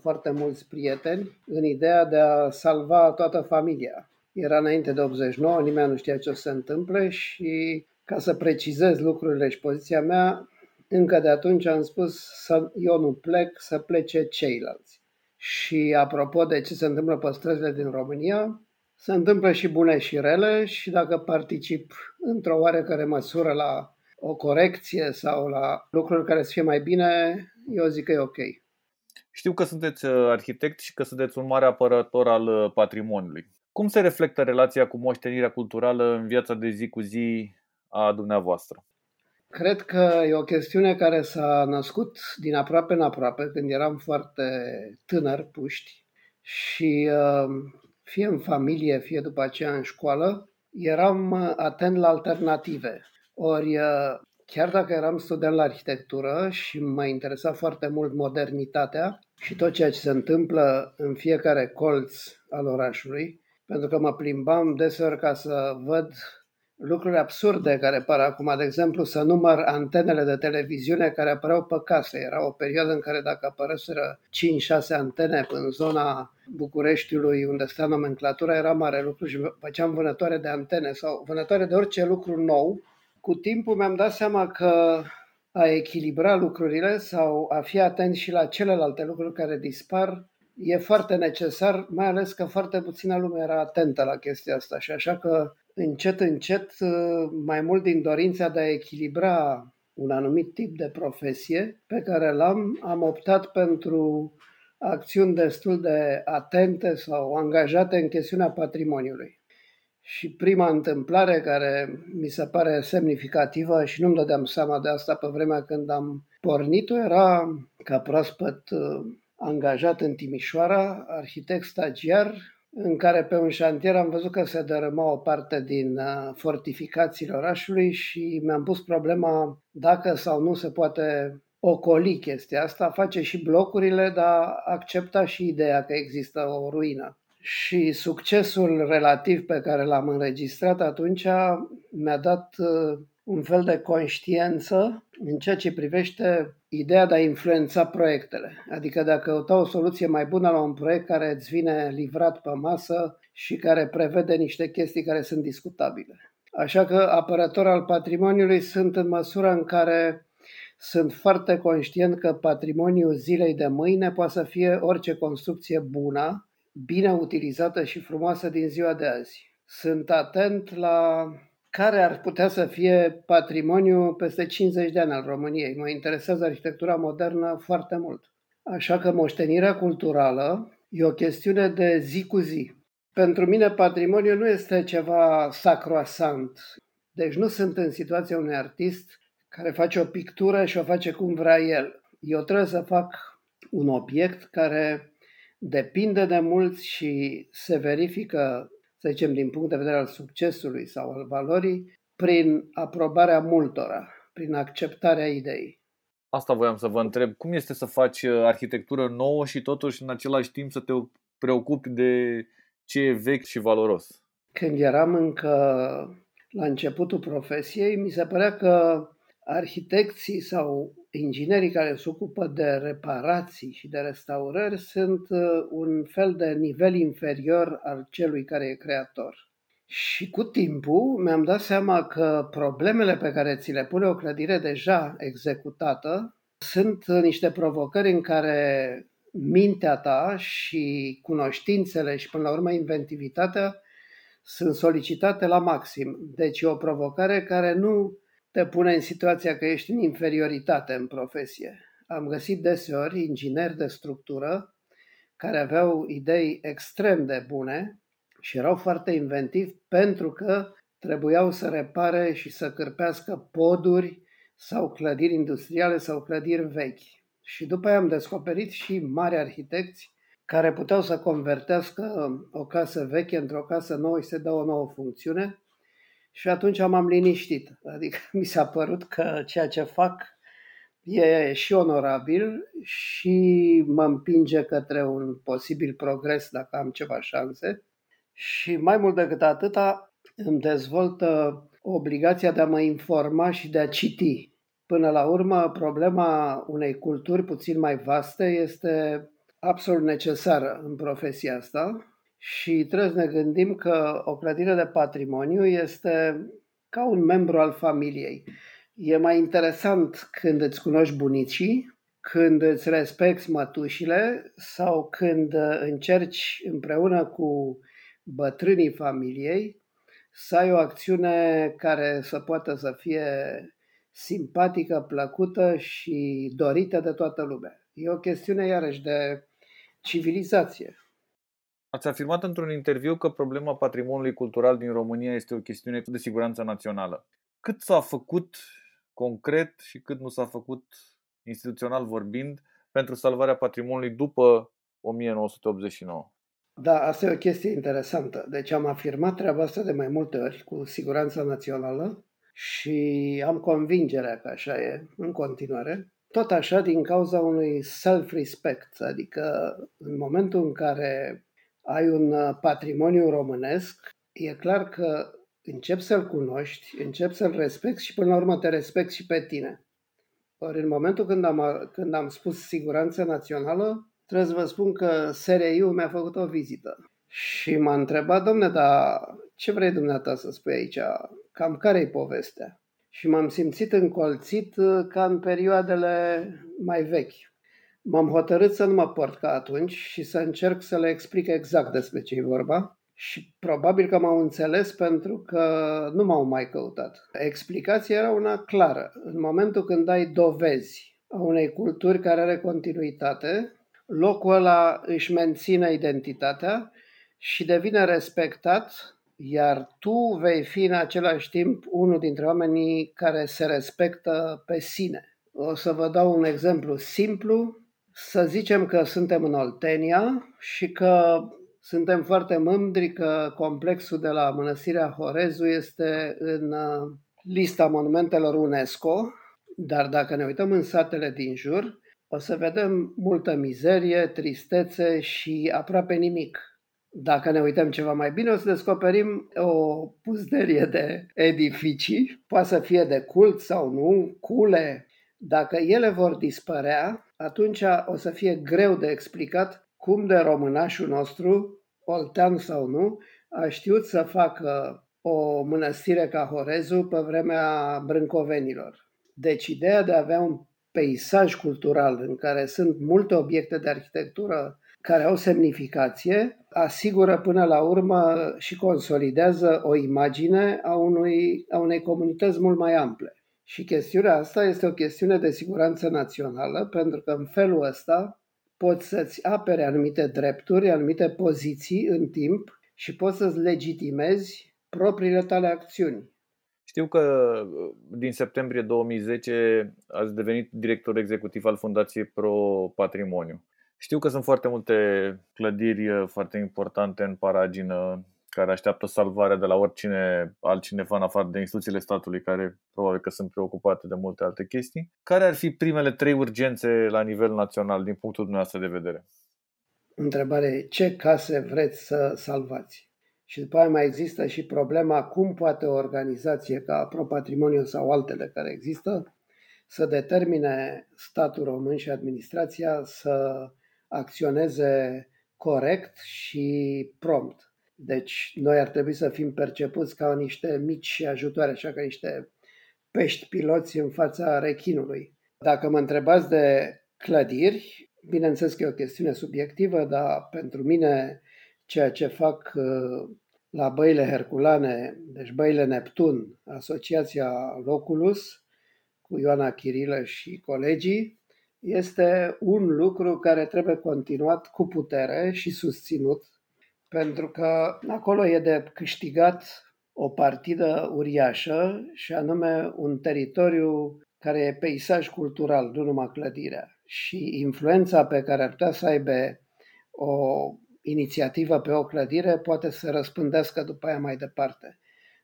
foarte mulți prieteni în ideea de a salva toată familia. Era înainte de 89, nimeni nu știa ce o să se întâmple și ca să precizez lucrurile și poziția mea, încă de atunci am spus să eu nu plec, să plece ceilalți. Și apropo de ce se întâmplă pe străzile din România, se întâmplă și bune și rele și dacă particip într-o oarecare măsură la o corecție sau la lucruri care să fie mai bine, eu zic că e ok. Știu că sunteți uh, arhitect și că sunteți un mare apărător al uh, patrimoniului. Cum se reflectă relația cu moștenirea culturală în viața de zi cu zi a dumneavoastră? Cred că e o chestiune care s-a născut din aproape în aproape, când eram foarte tânăr, puști, și uh, fie în familie, fie după aceea în școală, eram atent la alternative. Ori, uh, chiar dacă eram student la arhitectură și mă interesa foarte mult modernitatea și tot ceea ce se întâmplă în fiecare colț al orașului, pentru că mă plimbam deseori ca să văd lucruri absurde care par acum, de exemplu, să număr antenele de televiziune care apăreau pe case. Era o perioadă în care dacă apărăseră 5-6 antene în zona Bucureștiului, unde sta nomenclatura, era mare lucru și făceam vânătoare de antene sau vânătoare de orice lucru nou. Cu timpul mi-am dat seama că a echilibra lucrurile sau a fi atent și la celelalte lucruri care dispar e foarte necesar, mai ales că foarte puțină lume era atentă la chestia asta și așa că încet, încet, mai mult din dorința de a echilibra un anumit tip de profesie pe care l-am, am optat pentru acțiuni destul de atente sau angajate în chestiunea patrimoniului. Și prima întâmplare care mi se pare semnificativă și nu-mi dădeam seama de asta pe vremea când am pornit-o era ca proaspăt angajat în Timișoara, arhitect stagiar, în care pe un șantier am văzut că se dărâma o parte din uh, fortificațiile orașului și mi-am pus problema dacă sau nu se poate ocoli chestia asta, face și blocurile, dar accepta și ideea că există o ruină. Și succesul relativ pe care l-am înregistrat atunci mi-a dat uh, un fel de conștiență în ceea ce privește ideea de a influența proiectele. Adică de a căuta o soluție mai bună la un proiect care îți vine livrat pe masă și care prevede niște chestii care sunt discutabile. Așa că apărător al patrimoniului sunt în măsura în care sunt foarte conștient că patrimoniul zilei de mâine poate să fie orice construcție bună, bine utilizată și frumoasă din ziua de azi. Sunt atent la care ar putea să fie patrimoniu peste 50 de ani al României. Mă interesează arhitectura modernă foarte mult. Așa că moștenirea culturală e o chestiune de zi cu zi. Pentru mine patrimoniul nu este ceva sacroasant. Deci nu sunt în situația unui artist care face o pictură și o face cum vrea el. Eu trebuie să fac un obiect care depinde de mulți și se verifică să zicem, din punct de vedere al succesului sau al valorii, prin aprobarea multora, prin acceptarea ideii. Asta voiam să vă întreb. Cum este să faci uh, arhitectură nouă și totuși în același timp să te preocupi de ce e vechi și valoros? Când eram încă la începutul profesiei, mi se părea că arhitecții sau inginerii care se ocupă de reparații și de restaurări sunt uh, un fel de nivel inferior al celui care e creator. Și cu timpul mi-am dat seama că problemele pe care ți le pune o clădire deja executată sunt niște provocări în care mintea ta și cunoștințele și până la urmă inventivitatea sunt solicitate la maxim. Deci e o provocare care nu te pune în situația că ești în inferioritate în profesie. Am găsit deseori ingineri de structură care aveau idei extrem de bune și erau foarte inventivi pentru că trebuiau să repare și să cârpească poduri sau clădiri industriale sau clădiri vechi. Și după aia am descoperit și mari arhitecți care puteau să convertească o casă veche într-o casă nouă și să dea o nouă funcțiune și atunci m-am liniștit. Adică mi s-a părut că ceea ce fac e și onorabil și mă împinge către un posibil progres dacă am ceva șanse. Și mai mult decât atâta, îmi dezvoltă obligația de a mă informa și de a citi. Până la urmă, problema unei culturi puțin mai vaste este absolut necesară în profesia asta și trebuie să ne gândim că o clădire de patrimoniu este ca un membru al familiei. E mai interesant când îți cunoști bunicii, când îți respecti mătușile sau când încerci împreună cu bătrânii familiei să ai o acțiune care să poată să fie simpatică, plăcută și dorită de toată lumea. E o chestiune iarăși de civilizație. Ați afirmat într-un interviu că problema patrimoniului cultural din România este o chestiune de siguranță națională. Cât s-a făcut concret și cât nu s-a făcut instituțional vorbind pentru salvarea patrimoniului după 1989. Da, asta e o chestie interesantă. Deci am afirmat treaba asta de mai multe ori cu siguranța națională și am convingerea că așa e în continuare. Tot așa din cauza unui self-respect, adică în momentul în care ai un patrimoniu românesc, e clar că începi să-l cunoști, începi să-l respecti și până la urmă te respecti și pe tine. Ori în momentul când am, când am spus siguranță națională, trebuie să vă spun că SRI-ul mi-a făcut o vizită. Și m-a întrebat, domne, dar ce vrei dumneata să spui aici? Cam care-i povestea? Și m-am simțit încolțit uh, ca în perioadele mai vechi. M-am hotărât să nu mă port ca atunci și să încerc să le explic exact despre ce e vorba. Și probabil că m-au înțeles pentru că nu m-au mai căutat. Explicația era una clară. În momentul când ai dovezi a unei culturi care are continuitate, locul ăla își menține identitatea și devine respectat, iar tu vei fi în același timp unul dintre oamenii care se respectă pe sine. O să vă dau un exemplu simplu. Să zicem că suntem în Oltenia și că suntem foarte mândri că complexul de la Mănăstirea Horezu este în uh, lista monumentelor UNESCO, dar dacă ne uităm în satele din jur, o să vedem multă mizerie, tristețe și aproape nimic. Dacă ne uităm ceva mai bine, o să descoperim o puzderie de edificii, poate să fie de cult sau nu, cule. Dacă ele vor dispărea, atunci o să fie greu de explicat cum de românașul nostru, oltean sau nu, a știut să facă o mănăstire ca Horezu pe vremea brâncovenilor. Deci ideea de a avea un peisaj cultural în care sunt multe obiecte de arhitectură care au semnificație, asigură până la urmă și consolidează o imagine a, unui, a unei comunități mult mai ample. Și chestiunea asta este o chestiune de siguranță națională, pentru că în felul ăsta poți să-ți apere anumite drepturi, anumite poziții în timp și poți să-ți legitimezi propriile tale acțiuni. Știu că din septembrie 2010 ați devenit director executiv al Fundației Pro Patrimoniu. Știu că sunt foarte multe clădiri foarte importante în paragină care așteaptă salvarea de la oricine altcineva în afară de instituțiile statului care probabil că sunt preocupate de multe alte chestii. Care ar fi primele trei urgențe la nivel național din punctul dumneavoastră de vedere? Întrebare, ce case vreți să salvați? Și după aia mai există și problema cum poate o organizație ca ProPatrimoniu sau altele care există să determine statul român și administrația să acționeze corect și prompt. Deci noi ar trebui să fim percepuți ca niște mici ajutoare, așa ca niște pești piloți în fața rechinului. Dacă mă întrebați de clădiri, bineînțeles că e o chestiune subiectivă, dar pentru mine ceea ce fac uh, la băile Herculane, deci băile Neptun, Asociația Loculus, cu Ioana Chirilă și colegii, este un lucru care trebuie continuat cu putere și susținut, pentru că acolo e de câștigat o partidă uriașă și anume un teritoriu care e peisaj cultural, nu numai clădirea. Și influența pe care ar putea să aibă o inițiativă pe o clădire poate să răspândească după aia mai departe.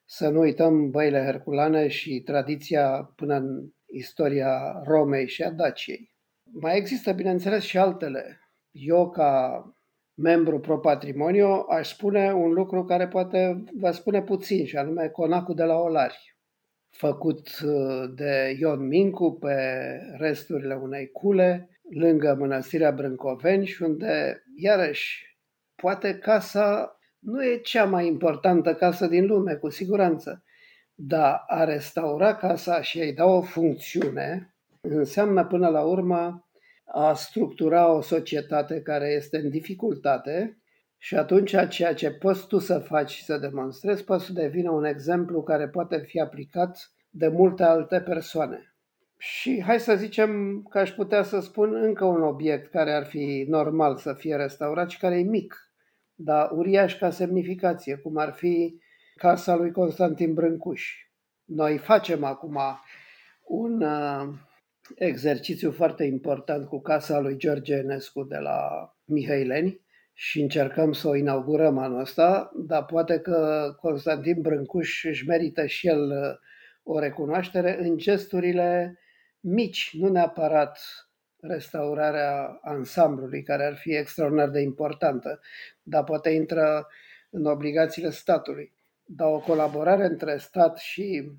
Să nu uităm băile herculane și tradiția până în istoria Romei și a Daciei. Mai există, bineînțeles, și altele. Eu, ca membru pro patrimonio, aș spune un lucru care poate vă spune puțin, și anume conacul de la Olari, făcut uh, de Ion Mincu pe resturile unei cule, lângă mănăstirea Brâncoveni și unde, iarăși, Poate casa nu e cea mai importantă casă din lume, cu siguranță, dar a restaura casa și a-i da o funcțiune înseamnă până la urmă a structura o societate care este în dificultate și atunci ceea ce poți tu să faci și să demonstrezi poate să devină un exemplu care poate fi aplicat de multe alte persoane. Și hai să zicem că aș putea să spun încă un obiect care ar fi normal să fie restaurat și care e mic, dar uriaș ca semnificație, cum ar fi casa lui Constantin Brâncuș. Noi facem acum un uh, exercițiu foarte important cu casa lui George Enescu de la Mihaileni și încercăm să o inaugurăm anul ăsta, dar poate că Constantin Brâncuș își merită și el uh, o recunoaștere în gesturile mici, nu neapărat restaurarea ansamblului, care ar fi extraordinar de importantă, dar poate intră în obligațiile statului. Dar o colaborare între stat și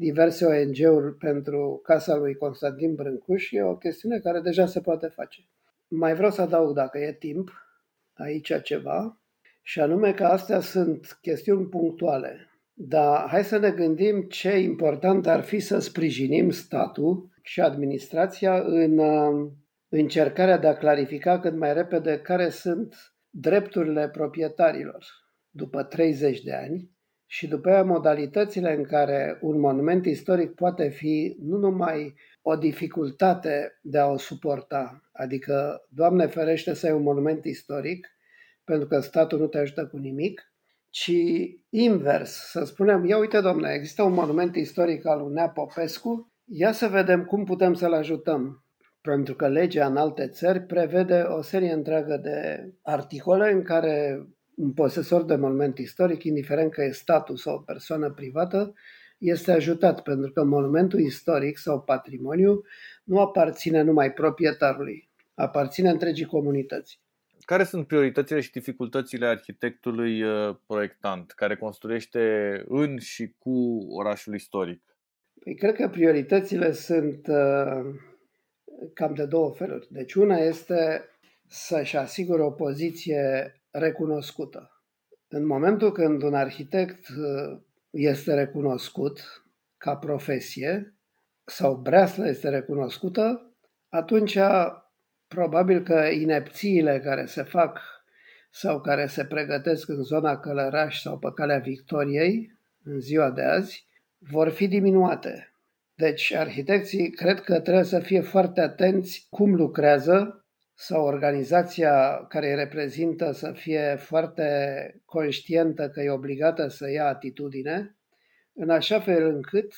diverse ONG-uri pentru casa lui Constantin Brâncuș e o chestiune care deja se poate face. Mai vreau să adaug, dacă e timp, aici ceva, și anume că astea sunt chestiuni punctuale. Dar hai să ne gândim ce important ar fi să sprijinim statul și administrația în uh, încercarea de a clarifica cât mai repede care sunt drepturile proprietarilor după 30 de ani și după aia modalitățile în care un monument istoric poate fi nu numai o dificultate de a o suporta, adică, Doamne ferește să ai un monument istoric, pentru că statul nu te ajută cu nimic, ci invers, să spunem, ia uite, domnule, există un monument istoric al lui Nea Popescu, ia să vedem cum putem să-l ajutăm. Pentru că legea în alte țări prevede o serie întreagă de articole în care un posesor de monument istoric, indiferent că e status sau o persoană privată, este ajutat, pentru că monumentul istoric sau patrimoniu nu aparține numai proprietarului, aparține întregii comunități. Care sunt prioritățile și dificultățile arhitectului uh, proiectant care construiește în și cu orașul istoric? Păi cred că prioritățile sunt uh, cam de două feluri. Deci una este să-și asigure o poziție recunoscută. În momentul când un arhitect uh, este recunoscut ca profesie sau breasla este recunoscută, atunci probabil că inepțiile care se fac sau care se pregătesc în zona Călăraș sau pe calea Victoriei în ziua de azi vor fi diminuate. Deci arhitecții cred că trebuie să fie foarte atenți cum lucrează sau organizația care îi reprezintă să fie foarte conștientă că e obligată să ia atitudine, în așa fel încât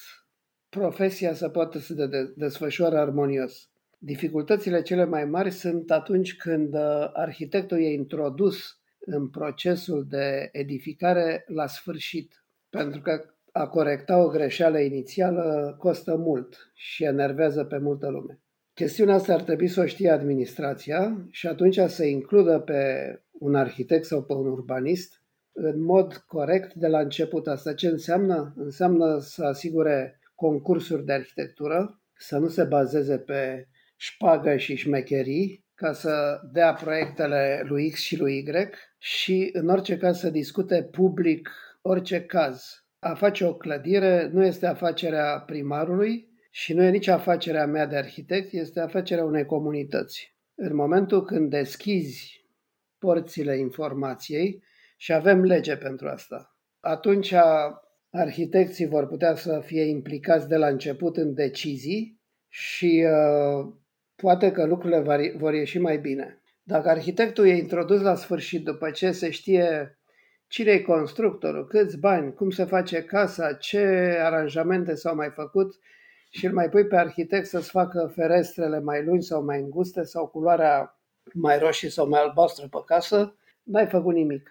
profesia să poată să de desfășoare armonios. Dificultățile cele mai mari sunt atunci când uh, arhitectul e introdus în procesul de edificare la sfârșit, pentru că a corecta o greșeală inițială costă mult și enervează pe multă lume. Chestiunea asta ar trebui să o știe administrația și atunci să includă pe un arhitect sau pe un urbanist în mod corect de la început. Asta ce înseamnă? Înseamnă să asigure concursuri de arhitectură, să nu se bazeze pe șpagă și șmecherii, ca să dea proiectele lui X și lui Y și în orice caz să discute public orice caz. A face o clădire nu este afacerea primarului, și nu e nici afacerea mea de arhitect, este afacerea unei comunități. În momentul când deschizi porțile informației și avem lege pentru asta, atunci arhitecții vor putea să fie implicați de la început în decizii și uh, poate că lucrurile vor ieși mai bine. Dacă arhitectul e introdus la sfârșit după ce se știe cine e constructorul, câți bani, cum se face casa, ce aranjamente s-au mai făcut, și îl mai pui pe arhitect să-ți facă ferestrele mai lungi sau mai înguste sau culoarea mai roșie sau mai albastră pe casă, n-ai făcut nimic.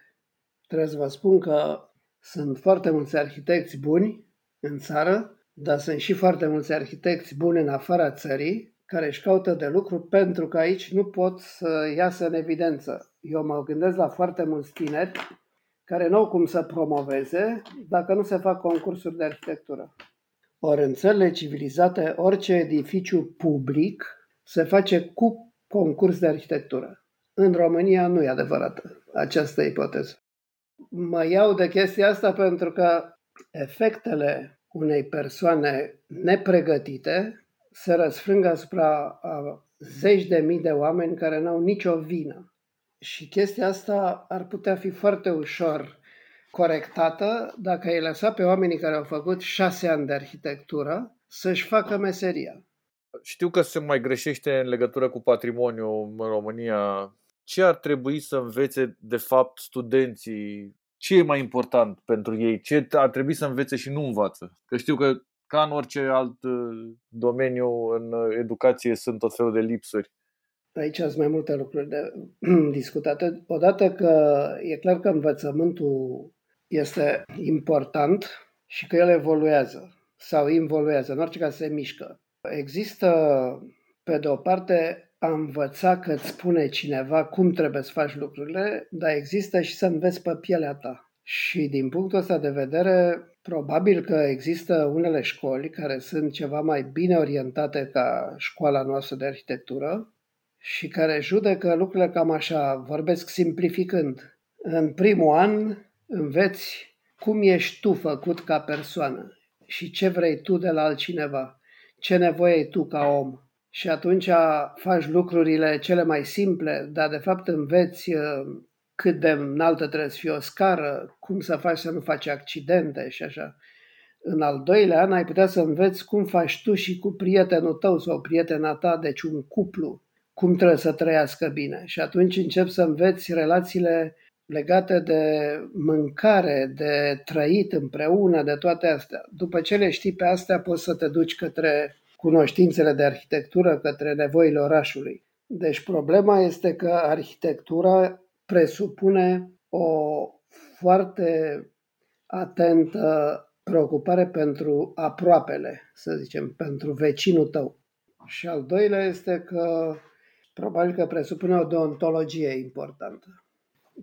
Trebuie să vă spun că sunt foarte mulți arhitecți buni în țară, dar sunt și foarte mulți arhitecți buni în afara țării care își caută de lucru pentru că aici nu pot să iasă în evidență. Eu mă gândesc la foarte mulți tineri care nu au cum să promoveze dacă nu se fac concursuri de arhitectură. Ori în țările civilizate, orice edificiu public se face cu concurs de arhitectură. În România nu e adevărată această ipoteză. Mă iau de chestia asta pentru că efectele unei persoane nepregătite se răsfrâng asupra a zeci de mii de oameni care n-au nicio vină. Și chestia asta ar putea fi foarte ușor corectată dacă ai lăsat pe oamenii care au făcut șase ani de arhitectură să-și facă meseria. Știu că se mai greșește în legătură cu patrimoniul în România. Ce ar trebui să învețe, de fapt, studenții? Ce e mai important pentru ei? Ce ar trebui să învețe și nu învață? Că știu că ca în orice alt uh, domeniu în uh, educație sunt tot felul de lipsuri. Aici sunt mai multe lucruri de discutate. Odată că e clar că învățământul este important și că el evoluează sau involuează, în orice caz se mișcă. Există, pe de o parte, a învăța că îți spune cineva cum trebuie să faci lucrurile, dar există și să înveți pe pielea ta. Și din punctul ăsta de vedere, probabil că există unele școli care sunt ceva mai bine orientate ca școala noastră de arhitectură și care judecă lucrurile cam așa, vorbesc simplificând. În primul an înveți cum ești tu făcut ca persoană și ce vrei tu de la altcineva, ce nevoie ai tu ca om. Și atunci faci lucrurile cele mai simple, dar de fapt înveți uh, cât de înaltă trebuie să fie o scară, cum să faci să nu faci accidente și așa. În al doilea an ai putea să înveți cum faci tu și cu prietenul tău sau prietena ta, deci un cuplu, cum trebuie să trăiască bine. Și atunci începi să înveți relațiile legate de mâncare, de trăit împreună, de toate astea. După ce le știi pe astea, poți să te duci către cunoștințele de arhitectură, către nevoile orașului. Deci problema este că arhitectura presupune o foarte atentă preocupare pentru aproapele, să zicem, pentru vecinul tău. Și al doilea este că probabil că presupune o deontologie importantă.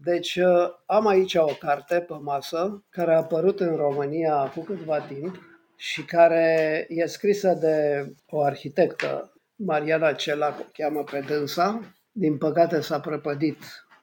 Deci uh, am aici o carte pe masă care a apărut în România acum câtva timp și care e scrisă de o arhitectă, Mariana Celac, o cheamă pe dânsa. Din păcate s-a prăpădit.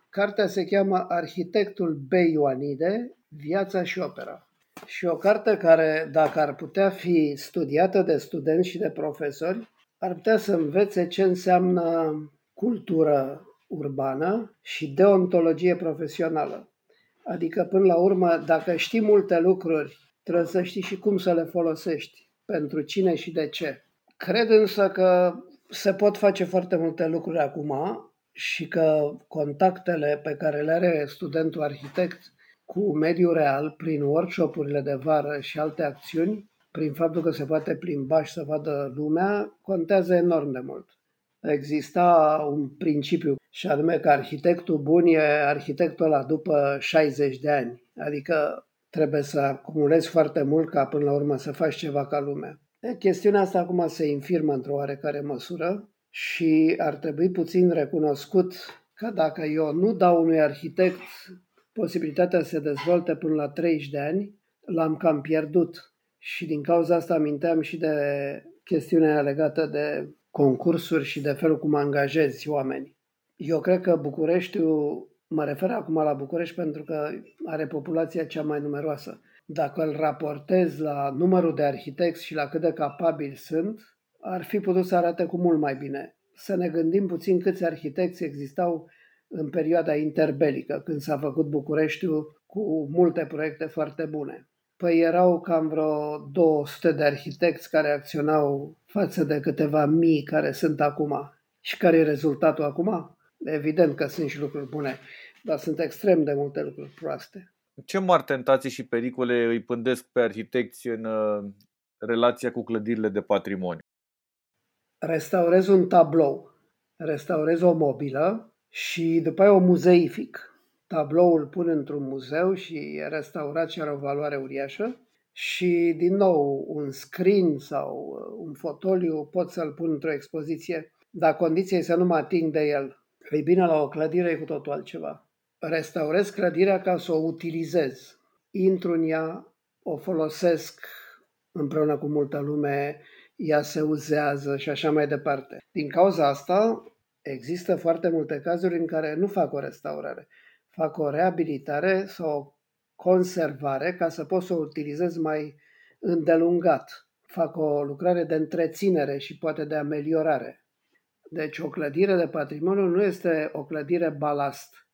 Cartea se cheamă Arhitectul B. Ioanide, Viața și opera. Și o carte care, dacă ar putea fi studiată de studenți și de profesori, ar putea să învețe ce înseamnă cultură urbană și deontologie profesională. Adică, până la urmă, dacă știi multe lucruri, trebuie să știi și cum să le folosești, pentru cine și de ce. Cred însă că se pot face foarte multe lucruri acum și că contactele pe care le are studentul arhitect cu mediul real, prin workshopurile de vară și alte acțiuni, prin faptul că se poate plimba și să vadă lumea, contează enorm de mult exista un principiu și anume că arhitectul bun e arhitectul ăla după 60 de ani. Adică trebuie să acumulezi foarte mult ca până la urmă să faci ceva ca lumea. Chestiunea asta acum se infirmă într-o oarecare măsură și ar trebui puțin recunoscut că dacă eu nu dau unui arhitect posibilitatea să se dezvolte până la 30 de ani, l-am cam pierdut. Și din cauza asta aminteam și de chestiunea legată de concursuri și de felul cum angajezi oameni. Eu cred că Bucureștiul, mă refer acum la București pentru că are populația cea mai numeroasă. Dacă îl raportez la numărul de arhitecți și la cât de capabili sunt, ar fi putut să arate cu mult mai bine. Să ne gândim puțin câți arhitecți existau în perioada interbelică, când s-a făcut Bucureștiul cu multe proiecte foarte bune. Păi erau cam vreo 200 de arhitecți care acționau față de câteva mii care sunt acum. Și care e rezultatul acum? Evident că sunt și lucruri bune, dar sunt extrem de multe lucruri proaste. Ce mari tentații și pericole îi pândesc pe arhitecți în uh, relația cu clădirile de patrimoniu? Restaurez un tablou, restaurez o mobilă și după aia o muzeific tabloul îl pun într-un muzeu și e restaurat și are o valoare uriașă. Și, din nou, un screen sau uh, un fotoliu pot să-l pun într-o expoziție, dar condiția e să nu mă ating de el. Ei bine, la o clădire e cu totul altceva. Restaurez clădirea ca să o utilizez. Intru în ea, o folosesc împreună cu multă lume, ea se uzează și așa mai departe. Din cauza asta, există foarte multe cazuri în care nu fac o restaurare fac o reabilitare sau o conservare ca să pot să o utilizez mai îndelungat. Fac o lucrare de întreținere și poate de ameliorare. Deci o clădire de patrimoniu nu este o clădire balast.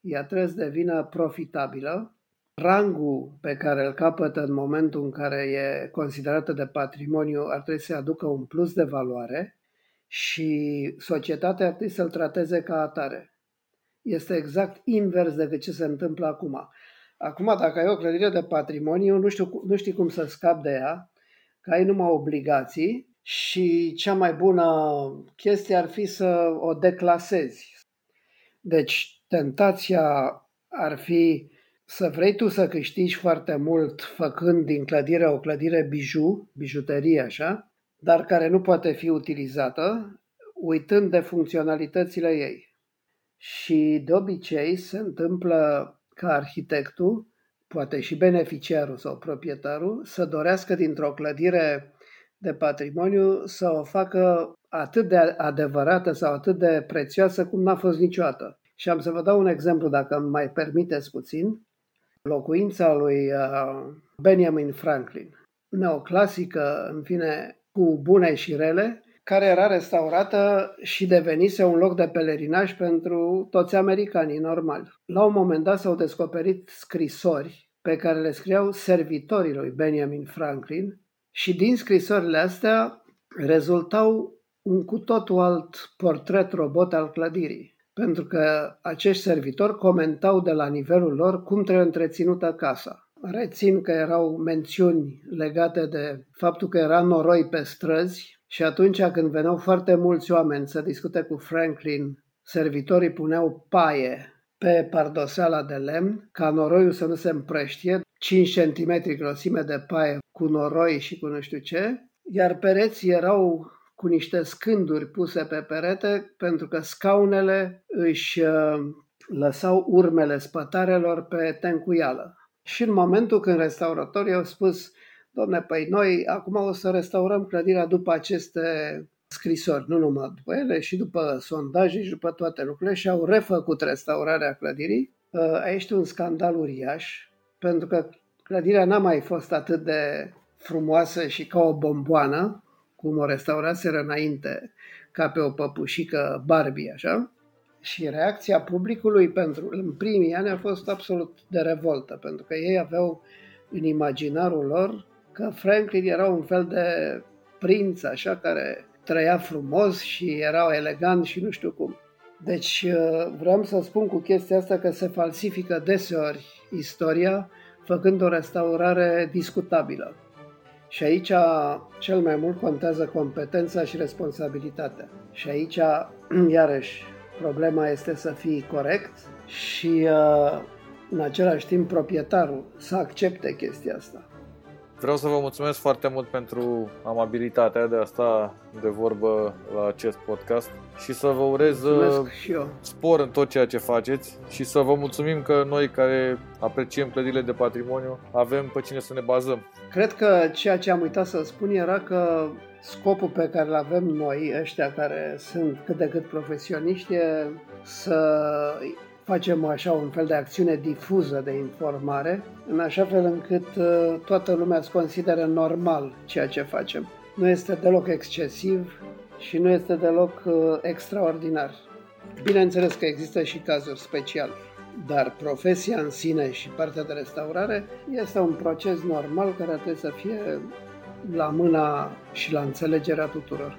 Ea trebuie să devină profitabilă. Rangul pe care îl capătă în momentul în care e considerată de patrimoniu ar trebui să aducă un plus de valoare și societatea ar trebui să-l trateze ca atare este exact invers decât ce se întâmplă acum. Acum, dacă ai o clădire de patrimoniu, nu, știu, nu știi cum să scapi de ea, că ai numai obligații și cea mai bună chestie ar fi să o declasezi. Deci tentația ar fi să vrei tu să câștigi foarte mult făcând din clădire o clădire biju, bijuterie așa, dar care nu poate fi utilizată, uitând de funcționalitățile ei. Și de obicei se întâmplă ca arhitectul, poate și beneficiarul sau proprietarul, să dorească dintr-o clădire de patrimoniu să o facă atât de adevărată sau atât de prețioasă cum n-a fost niciodată. Și am să vă dau un exemplu, dacă îmi mai permiteți puțin. Locuința lui uh, Benjamin Franklin, neoclasică, în fine, cu bune și rele, care era restaurată și devenise un loc de pelerinaj pentru toți americanii normali. La un moment dat s-au descoperit scrisori pe care le scriau servitorii lui Benjamin Franklin și din scrisorile astea rezultau un cu totul alt portret robot al clădirii. Pentru că acești servitori comentau de la nivelul lor cum trebuie întreținută casa. Rețin că erau mențiuni legate de faptul că era noroi pe străzi, și atunci când veneau foarte mulți oameni să discute cu Franklin, servitorii puneau paie pe pardoseala de lemn, ca noroiul să nu se împrăștie, 5 cm grosime de paie cu noroi și cu nu știu ce, iar pereții erau cu niște scânduri puse pe perete pentru că scaunele își uh, lăsau urmele spătarelor pe tencuială. Și în momentul când restauratorii au spus Domne, păi noi acum o să restaurăm clădirea după aceste scrisori, nu numai după ele, și după sondaje și după toate lucrurile și au refăcut restaurarea clădirii. Uh, este un scandal uriaș, pentru că clădirea n-a mai fost atât de frumoasă și ca o bomboană, cum o restauraseră înainte, ca pe o păpușică Barbie, așa. Și reacția publicului pentru, în primii ani a fost absolut de revoltă, pentru că ei aveau în imaginarul lor că Franklin era un fel de prinț, așa, care trăia frumos și era elegant și nu știu cum. Deci uh, vreau să spun cu chestia asta că se falsifică deseori istoria făcând o restaurare discutabilă. Și aici cel mai mult contează competența și responsabilitatea. Și aici, iarăși, problema este să fii corect și uh, în același timp proprietarul să accepte chestia asta. Vreau să vă mulțumesc foarte mult pentru amabilitatea de a sta de vorbă la acest podcast și să vă urez uh, și eu. spor în tot ceea ce faceți și să vă mulțumim că noi care apreciem clădirile de patrimoniu avem pe cine să ne bazăm. Cred că ceea ce am uitat să spun era că scopul pe care îl avem noi, ăștia care sunt cât de cât profesioniști, e să facem așa un fel de acțiune difuză de informare, în așa fel încât uh, toată lumea să consideră normal ceea ce facem. Nu este deloc excesiv și nu este deloc uh, extraordinar. Bineînțeles că există și cazuri speciale, dar profesia în sine și partea de restaurare este un proces normal care trebuie să fie la mâna și la înțelegerea tuturor.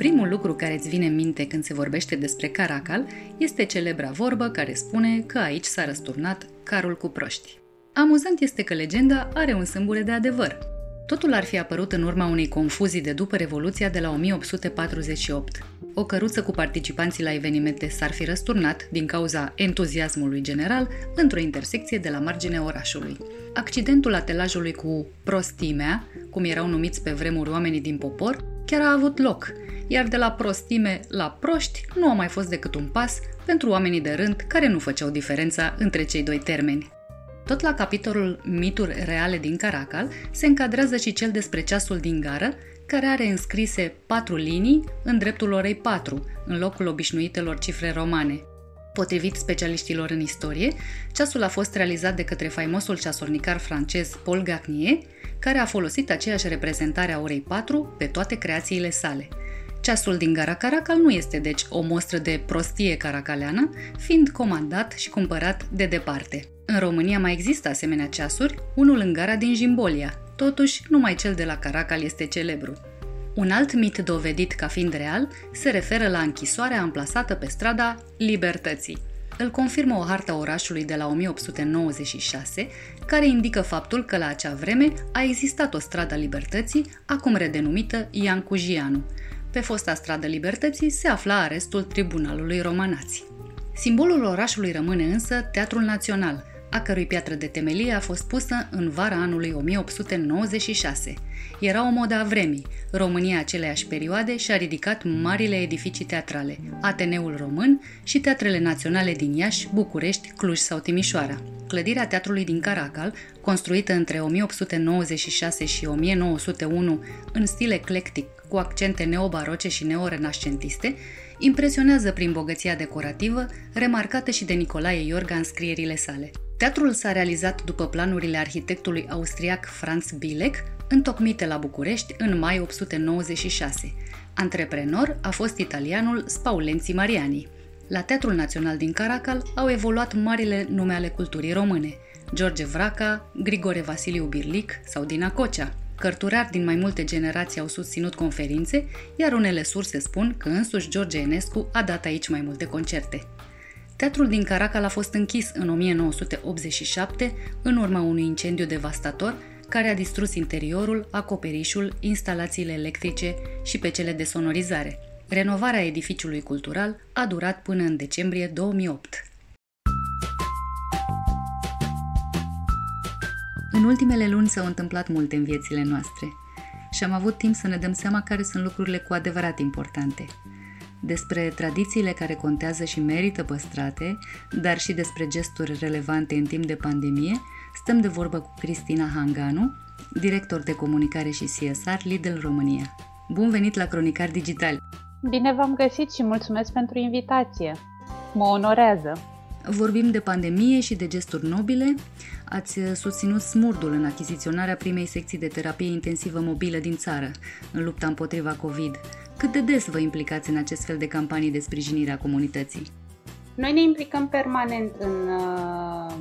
Primul lucru care îți vine în minte când se vorbește despre Caracal este celebra vorbă care spune că aici s-a răsturnat carul cu proști. Amuzant este că legenda are un sâmbure de adevăr. Totul ar fi apărut în urma unei confuzii de după Revoluția de la 1848. O căruță cu participanții la evenimente s-ar fi răsturnat din cauza entuziasmului general într-o intersecție de la marginea orașului. Accidentul atelajului cu prostimea, cum erau numiți pe vremuri oamenii din popor, chiar a avut loc, iar de la prostime la proști nu a mai fost decât un pas pentru oamenii de rând care nu făceau diferența între cei doi termeni. Tot la capitolul Mituri reale din Caracal se încadrează și cel despre ceasul din gară, care are înscrise patru linii în dreptul orei 4, în locul obișnuitelor cifre romane. Potrivit specialiștilor în istorie, ceasul a fost realizat de către faimosul ceasornicar francez Paul Garnier, care a folosit aceeași reprezentare a orei 4 pe toate creațiile sale. Ceasul din Gara Caracal nu este deci o mostră de prostie caracaleană, fiind comandat și cumpărat de departe. În România mai există asemenea ceasuri, unul în gara din Jimbolia, totuși numai cel de la Caracal este celebru. Un alt mit dovedit ca fiind real se referă la închisoarea amplasată pe strada Libertății. Îl confirmă o hartă orașului de la 1896, care indică faptul că la acea vreme a existat o stradă Libertății, acum redenumită Ian Cujianu. Pe fosta stradă Libertății se afla arestul Tribunalului Romanați. Simbolul orașului rămâne însă Teatrul Național, a cărui piatră de temelie a fost pusă în vara anului 1896. Era o modă a vremii. România aceleiași perioade și-a ridicat marile edificii teatrale, Ateneul Român și teatrele naționale din Iași, București, Cluj sau Timișoara. Clădirea teatrului din Caracal, construită între 1896 și 1901 în stil eclectic cu accente neobaroce și neorenascentiste, impresionează prin bogăția decorativă, remarcată și de Nicolae Iorga în scrierile sale. Teatrul s-a realizat după planurile arhitectului austriac Franz Bilek, întocmite la București în mai 896. Antreprenor a fost italianul Spaulenzi Mariani. La Teatrul Național din Caracal au evoluat marile nume ale culturii române, George Vraca, Grigore Vasiliu Birlic sau Dina Cocea. Cărturari din mai multe generații au susținut conferințe, iar unele surse spun că însuși George Enescu a dat aici mai multe concerte. Teatrul din Caracal a fost închis în 1987 în urma unui incendiu devastator care a distrus interiorul, acoperișul, instalațiile electrice și pe cele de sonorizare. Renovarea edificiului cultural a durat până în decembrie 2008. În ultimele luni s-au întâmplat multe în viețile noastre și am avut timp să ne dăm seama care sunt lucrurile cu adevărat importante – despre tradițiile care contează și merită păstrate, dar și despre gesturi relevante în timp de pandemie, stăm de vorbă cu Cristina Hanganu, director de comunicare și CSR Lidl România. Bun venit la Cronicar Digital! Bine v-am găsit și mulțumesc pentru invitație! Mă onorează! Vorbim de pandemie și de gesturi nobile. Ați susținut smurdul în achiziționarea primei secții de terapie intensivă mobilă din țară, în lupta împotriva COVID. Cât de des vă implicați în acest fel de campanii de sprijinire a comunității? Noi ne implicăm permanent în uh,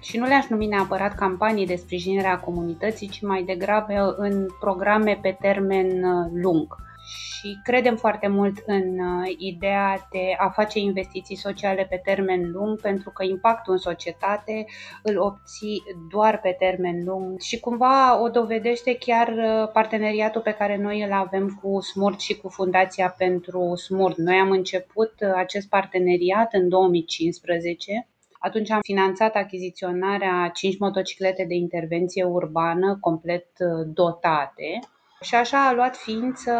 și nu le-aș numi neapărat campanii de sprijinire a comunității, ci mai degrabă în programe pe termen uh, lung și credem foarte mult în uh, ideea de a face investiții sociale pe termen lung, pentru că impactul în societate îl obții doar pe termen lung. Și cumva o dovedește chiar uh, parteneriatul pe care noi îl avem cu Smurt și cu Fundația pentru Smurt. Noi am început uh, acest parteneriat în 2015 atunci am finanțat achiziționarea 5 motociclete de intervenție urbană complet dotate și așa a luat ființă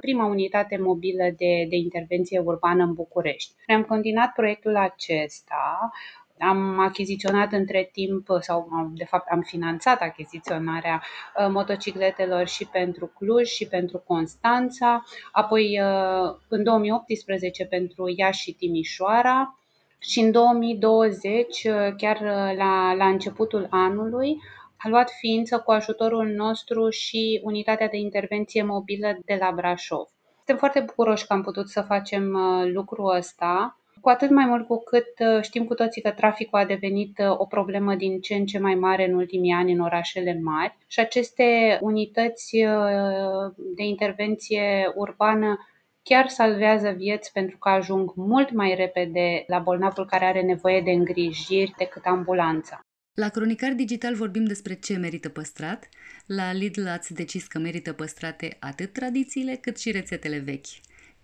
prima unitate mobilă de, de intervenție urbană în București. Noi am continuat proiectul acesta am achiziționat între timp sau de fapt am finanțat achiziționarea uh, motocicletelor și pentru Cluj și pentru Constanța, apoi uh, în 2018 pentru Iași și Timișoara și în 2020, uh, chiar la, la începutul anului, a luat ființă cu ajutorul nostru și unitatea de intervenție mobilă de la Brașov. Suntem foarte bucuroși că am putut să facem uh, lucrul ăsta, cu atât mai mult cu cât uh, știm cu toții că traficul a devenit uh, o problemă din ce în ce mai mare în ultimii ani în orașele mari și aceste unități de intervenție urbană chiar salvează vieți pentru că ajung mult mai repede la bolnavul care are nevoie de îngrijiri decât ambulanța. La Cronicar Digital vorbim despre ce merită păstrat. La Lidl ați decis că merită păstrate atât tradițiile cât și rețetele vechi.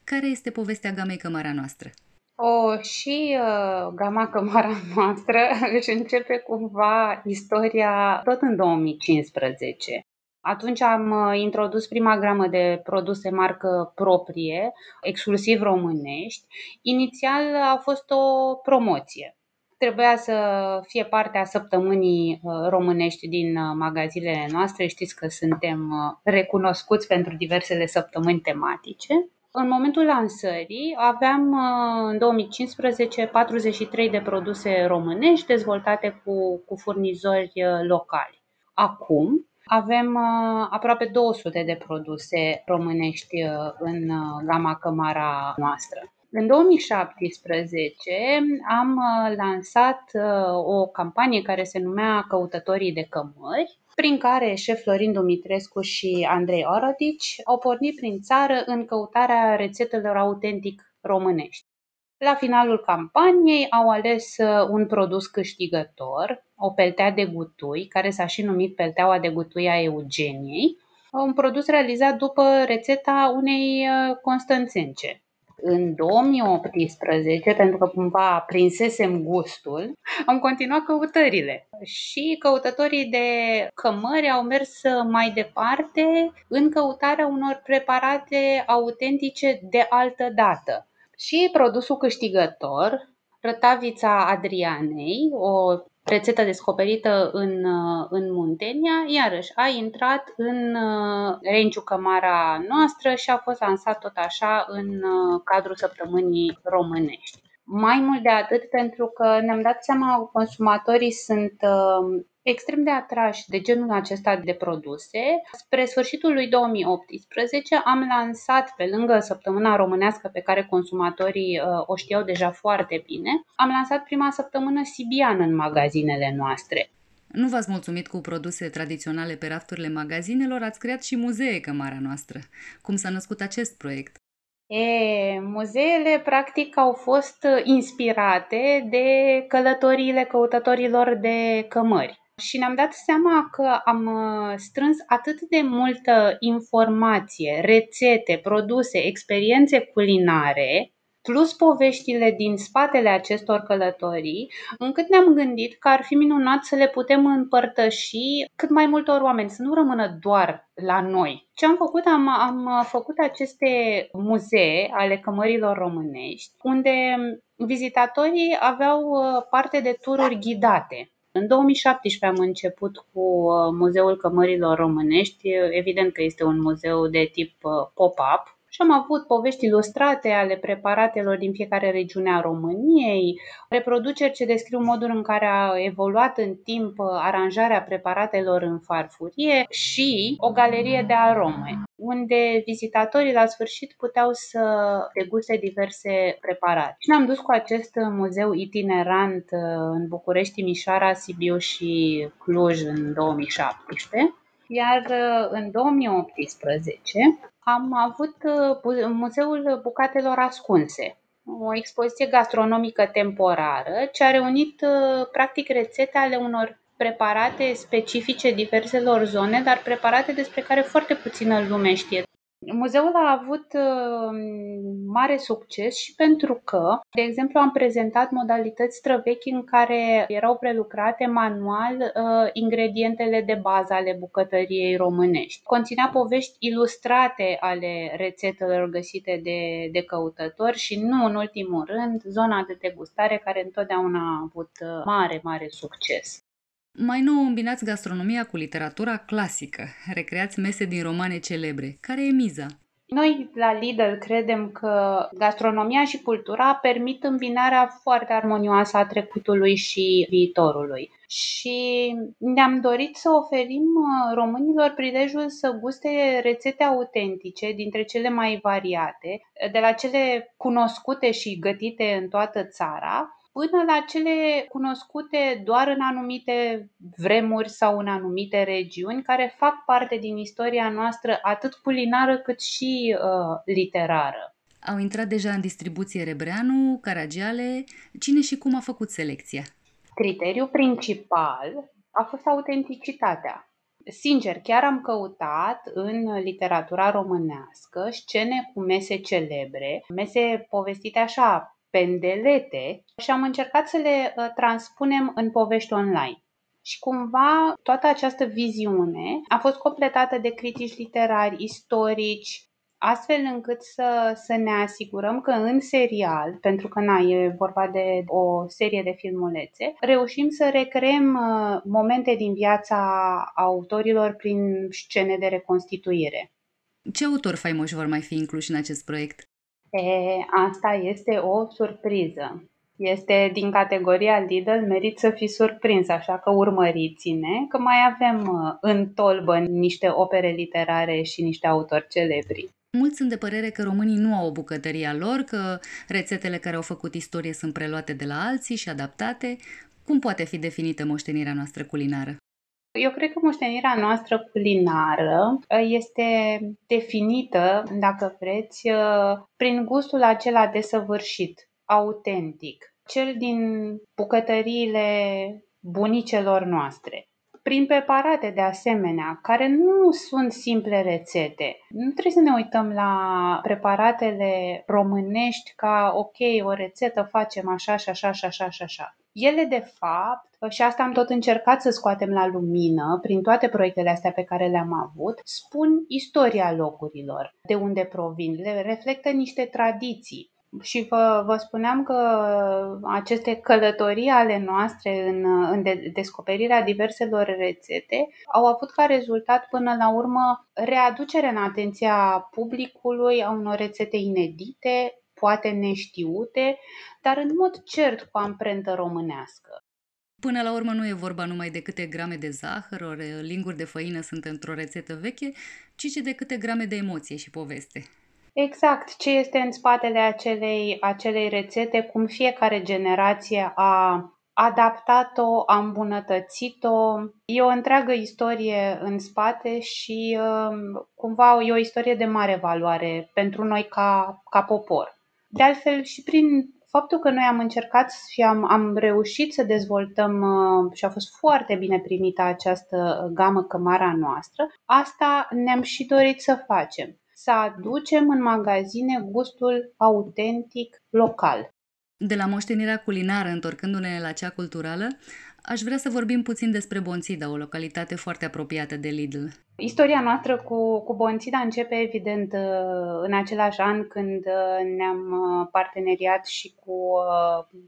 Care este povestea gamei cămara noastră? O, și uh, gama cămara noastră își începe cumva istoria tot în 2015. Atunci am uh, introdus prima gramă de produse marcă proprie, exclusiv românești. Inițial a fost o promoție trebuia să fie parte a săptămânii uh, românești din uh, magazinele noastre. Știți că suntem uh, recunoscuți pentru diversele săptămâni tematice. În momentul lansării aveam uh, în 2015 43 de produse românești dezvoltate cu, cu furnizori uh, locali. Acum avem uh, aproape 200 de produse românești în gama cămara noastră. În 2017 am lansat o campanie care se numea Căutătorii de cămări, prin care șef Florin Dumitrescu și Andrei Orodici au pornit prin țară în căutarea rețetelor autentic românești. La finalul campaniei au ales uh, un produs câștigător, o peltea de gutui, care s-a și numit pelteaua de gutui a Eugeniei, un produs realizat după rețeta unei uh, constanțence în 2018, pentru că cumva prinsesem gustul, am continuat căutările. Și căutătorii de cămări au mers mai departe în căutarea unor preparate autentice de altă dată. Și produsul câștigător, Rătavița Adrianei, o rețetă descoperită în, uh, în Muntenia, iarăși a intrat în uh, range cămara noastră și a fost lansat tot așa în uh, cadrul săptămânii românești. Mai mult de atât, pentru că ne-am dat seama că consumatorii sunt extrem de atrași de genul acesta de produse. Spre sfârșitul lui 2018 am lansat, pe lângă săptămâna românească pe care consumatorii uh, o știau deja foarte bine, am lansat prima săptămână sibiană în magazinele noastre. Nu v-ați mulțumit cu produse tradiționale pe rafturile magazinelor, ați creat și muzee cămara noastră. Cum s-a născut acest proiect? E, muzeele practic au fost inspirate de călătoriile căutătorilor de cămări și ne-am dat seama că am uh, strâns atât de multă informație, rețete, produse, experiențe culinare, plus poveștile din spatele acestor călătorii, încât ne-am gândit că ar fi minunat să le putem împărtăși cât mai multor oameni, să nu rămână doar la noi. Ce am făcut? Am, am făcut aceste muzee ale cămărilor românești, unde vizitatorii aveau uh, parte de tururi ghidate în 2017 am început cu uh, Muzeul Cămărilor Românești. Evident că este un muzeu de tip uh, pop-up, și am avut povești ilustrate ale preparatelor din fiecare regiune a României, reproduceri ce descriu modul în care a evoluat în timp uh, aranjarea preparatelor în farfurie și o galerie de arome, unde vizitatorii la sfârșit puteau să deguste diverse preparate. Și ne-am dus cu acest muzeu itinerant uh, în București, Timișoara, Sibiu și Cluj în 2017. Iar uh, în 2018 am avut uh, Muzeul Bucatelor Ascunse, o expoziție gastronomică temporară ce a reunit uh, practic rețete ale unor preparate specifice diverselor zone, dar preparate despre care foarte puțină lume știe. Muzeul a avut uh, mare succes și pentru că, de exemplu, am prezentat modalități străvechi în care erau prelucrate manual uh, ingredientele de bază ale bucătăriei românești. Conținea povești ilustrate ale rețetelor găsite de, de căutători și nu în ultimul rând zona de degustare care întotdeauna a avut uh, mare, mare succes. Mai nou îmbinați gastronomia cu literatura clasică, recreați mese din romane celebre. Care e miza? Noi la Lidl credem că gastronomia și cultura permit îmbinarea foarte armonioasă a trecutului și viitorului. Și ne-am dorit să oferim uh, românilor prilejul să guste rețete autentice dintre cele mai variate, de la cele cunoscute și gătite în toată țara, până la cele cunoscute doar în anumite vremuri sau în anumite regiuni, care fac parte din istoria noastră atât culinară cât și uh, literară. Au intrat deja în distribuție Rebreanu, Caragiale. Cine și cum a făcut selecția? Criteriul principal a fost autenticitatea. Sincer, chiar am căutat în literatura românească scene cu mese celebre, mese povestite așa, pendelete și am încercat să le uh, transpunem în povești online. Și cumva toată această viziune a fost completată de critici literari, istorici, astfel încât să, să ne asigurăm că în serial, pentru că na, e vorba de o serie de filmulețe, reușim să recreăm uh, momente din viața autorilor prin scene de reconstituire. Ce autori faimoși vor mai fi incluși în acest proiect? E, asta este o surpriză. Este din categoria Lidl, merit să fii surprins, așa că urmăriți-ne, că mai avem uh, în tolbă niște opere literare și niște autori celebri. Mulți sunt de părere că românii nu au o bucătărie a lor, că rețetele care au făcut istorie sunt preluate de la alții și adaptate. Cum poate fi definită moștenirea noastră culinară? Eu cred că moștenirea noastră culinară uh, este definită, dacă vreți, uh, prin gustul acela desăvârșit, autentic, cel din bucătăriile bunicelor noastre prin preparate de asemenea, care nu sunt simple rețete. Nu trebuie să ne uităm la preparatele românești ca, ok, o rețetă facem așa și așa și așa și așa. Ele, de fapt, și asta am tot încercat să scoatem la lumină prin toate proiectele astea pe care le-am avut, spun istoria locurilor, de unde provin, le reflectă niște tradiții. Și vă, vă spuneam că aceste călătorii ale noastre în, în de, descoperirea diverselor rețete au avut ca rezultat până la urmă readucerea în atenția publicului a unor rețete inedite, poate neștiute, dar în mod cert cu amprentă românească. Până la urmă nu e vorba numai de câte grame de zahăr ori linguri de făină sunt într-o rețetă veche, ci și de câte grame de emoție și poveste. Exact, ce este în spatele acelei, acelei rețete, cum fiecare generație a adaptat-o, a îmbunătățit-o. E o întreagă istorie în spate și um, cumva e o istorie de mare valoare pentru noi ca, ca popor. De altfel și prin faptul că noi am încercat și am, am reușit să dezvoltăm uh, și a fost foarte bine primită această gamă cămara noastră, asta ne-am și dorit să facem să aducem în magazine gustul autentic local. De la moștenirea culinară, întorcându-ne la cea culturală, aș vrea să vorbim puțin despre Bonțida, o localitate foarte apropiată de Lidl. Istoria noastră cu, cu Bonțida începe evident în același an când ne-am parteneriat și cu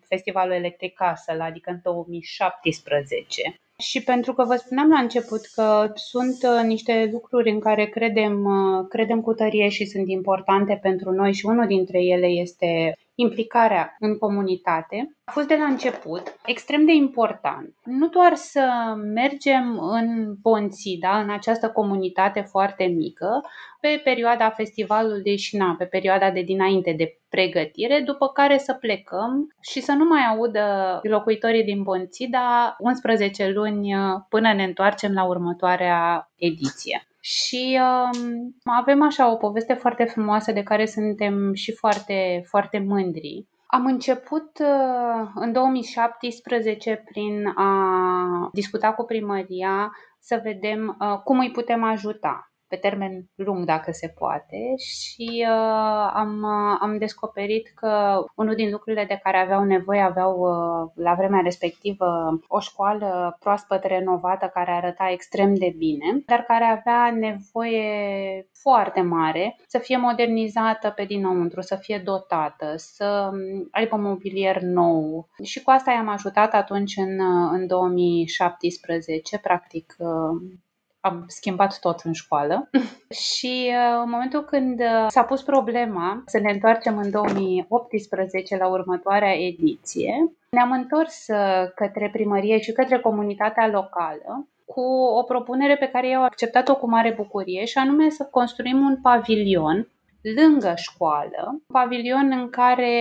Festivalul Electric Castle, adică în 2017. Și pentru că vă spuneam la început că sunt uh, niște lucruri în care credem, uh, credem cu tărie și sunt importante pentru noi și unul dintre ele este implicarea în comunitate, a fost de la început extrem de important. Nu doar să mergem în Bonțida, în această comunitate foarte mică, pe perioada festivalului și na, pe perioada de dinainte de pregătire, după care să plecăm și să nu mai audă locuitorii din Bonțida 11 luni până ne întoarcem la următoarea ediție. Și um, avem așa o poveste foarte frumoasă de care suntem și foarte, foarte mândri. Am început uh, în 2017 prin a discuta cu primăria să vedem uh, cum îi putem ajuta pe termen lung, dacă se poate, și uh, am, uh, am descoperit că unul din lucrurile de care aveau nevoie aveau uh, la vremea respectivă o școală proaspăt renovată care arăta extrem de bine, dar care avea nevoie foarte mare să fie modernizată pe dinăuntru, să fie dotată, să um, aibă mobilier nou. Și cu asta i-am ajutat atunci în, uh, în 2017, practic uh, am schimbat tot în școală. Și uh, în momentul când uh, s-a pus problema să ne întoarcem în 2018 la următoarea ediție, ne-am întors uh, către primărie și către comunitatea locală cu o propunere pe care eu au acceptat-o cu mare bucurie și anume să construim un pavilion lângă școală, pavilion în care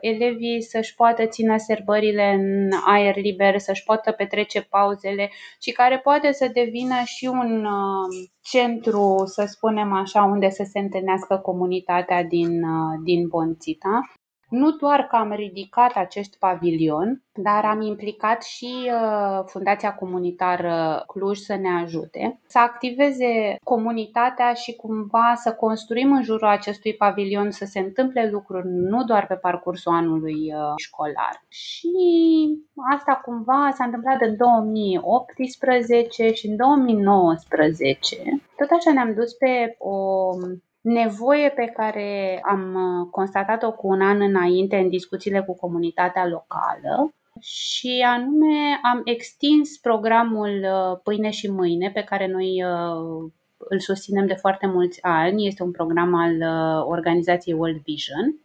elevii să-și poată ține serbările în aer liber, să-și poată petrece pauzele și care poate să devină și un uh, centru, să spunem așa, unde să se întâlnească comunitatea din, uh, din Bonțita. Nu doar că am ridicat acest pavilion, dar am implicat și uh, Fundația Comunitară Cluj să ne ajute să activeze comunitatea și cumva să construim în jurul acestui pavilion să se întâmple lucruri nu doar pe parcursul anului uh, școlar. Și asta cumva s-a întâmplat în 2018 și în 2019. Tot așa ne-am dus pe o nevoie pe care am uh, constatat-o cu un an înainte în discuțiile cu comunitatea locală și anume am extins programul uh, Pâine și Mâine pe care noi uh, îl susținem de foarte mulți ani. Este un program al organizației World Vision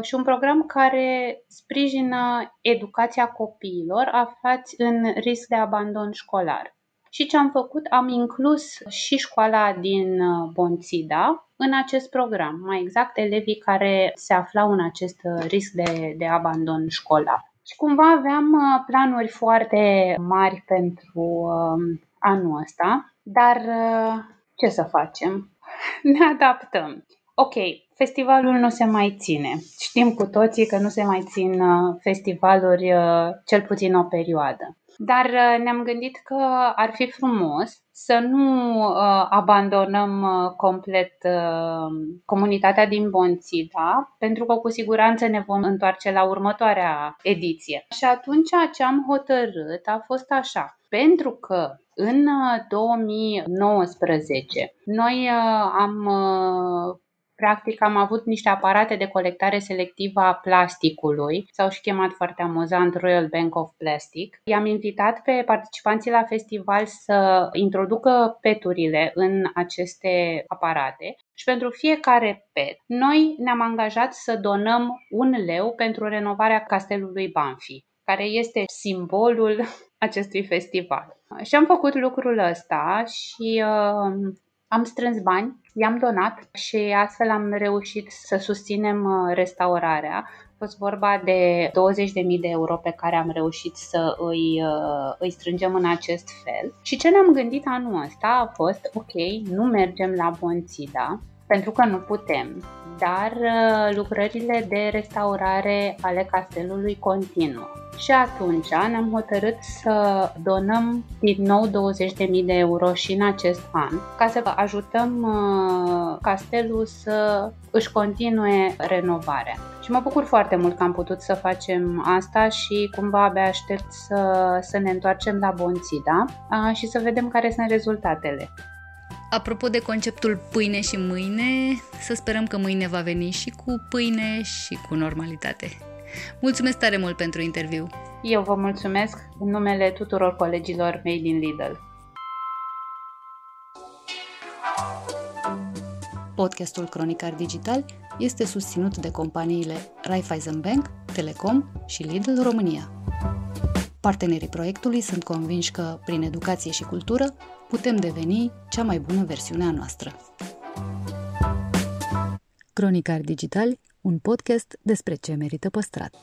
și un program care sprijină educația copiilor aflați în risc de abandon școlar. Și ce am făcut? Am inclus și școala din Bonțida în acest program, mai exact elevii care se aflau în acest risc de, de abandon școlar. Și cumva aveam uh, planuri foarte mari pentru um, anul ăsta, dar uh, ce să facem? Ne adaptăm. Ok, festivalul nu se mai ține. Știm cu toții că nu se mai țin uh, festivaluri cel puțin o perioadă. Dar uh, ne-am gândit că ar fi frumos să nu uh, abandonăm uh, complet uh, comunitatea din Bonțida, pentru că cu siguranță ne vom întoarce la următoarea ediție. Și atunci ce am hotărât a fost așa. Pentru că în 2019 uh, noi uh, am Practic am avut niște aparate de colectare selectivă a plasticului, s-au și chemat foarte amuzant Royal Bank of Plastic. I-am invitat pe participanții la festival să introducă peturile în aceste aparate și pentru fiecare pet noi ne-am angajat să donăm un leu pentru renovarea castelului Banfi care este simbolul acestui festival. Și am făcut lucrul ăsta și uh, am strâns bani, i-am donat și astfel am reușit să susținem uh, restaurarea. A fost vorba de 20.000 de euro pe care am reușit să îi, uh, îi strângem în acest fel. Și ce ne-am gândit anul ăsta a fost, ok, nu mergem la Bonțida, pentru că nu putem, dar uh, lucrările de restaurare ale castelului continuă. Și atunci ne-am hotărât să donăm din nou 20.000 de euro și în acest an ca să ajutăm uh, castelul să își continue renovarea. Și mă bucur foarte mult că am putut să facem asta și cumva abia aștept să, să ne întoarcem la Bonțida uh, și să vedem care sunt rezultatele. Apropo de conceptul pâine și mâine, să sperăm că mâine va veni și cu pâine și cu normalitate. Mulțumesc tare mult pentru interviu! Eu vă mulțumesc în numele tuturor colegilor mei din Lidl. Podcastul Cronicar Digital este susținut de companiile Raiffeisen Bank, Telecom și Lidl România. Partenerii proiectului sunt convinși că, prin educație și cultură, putem deveni cea mai bună versiune a noastră. Cronicar Digital, un podcast despre ce merită păstrat.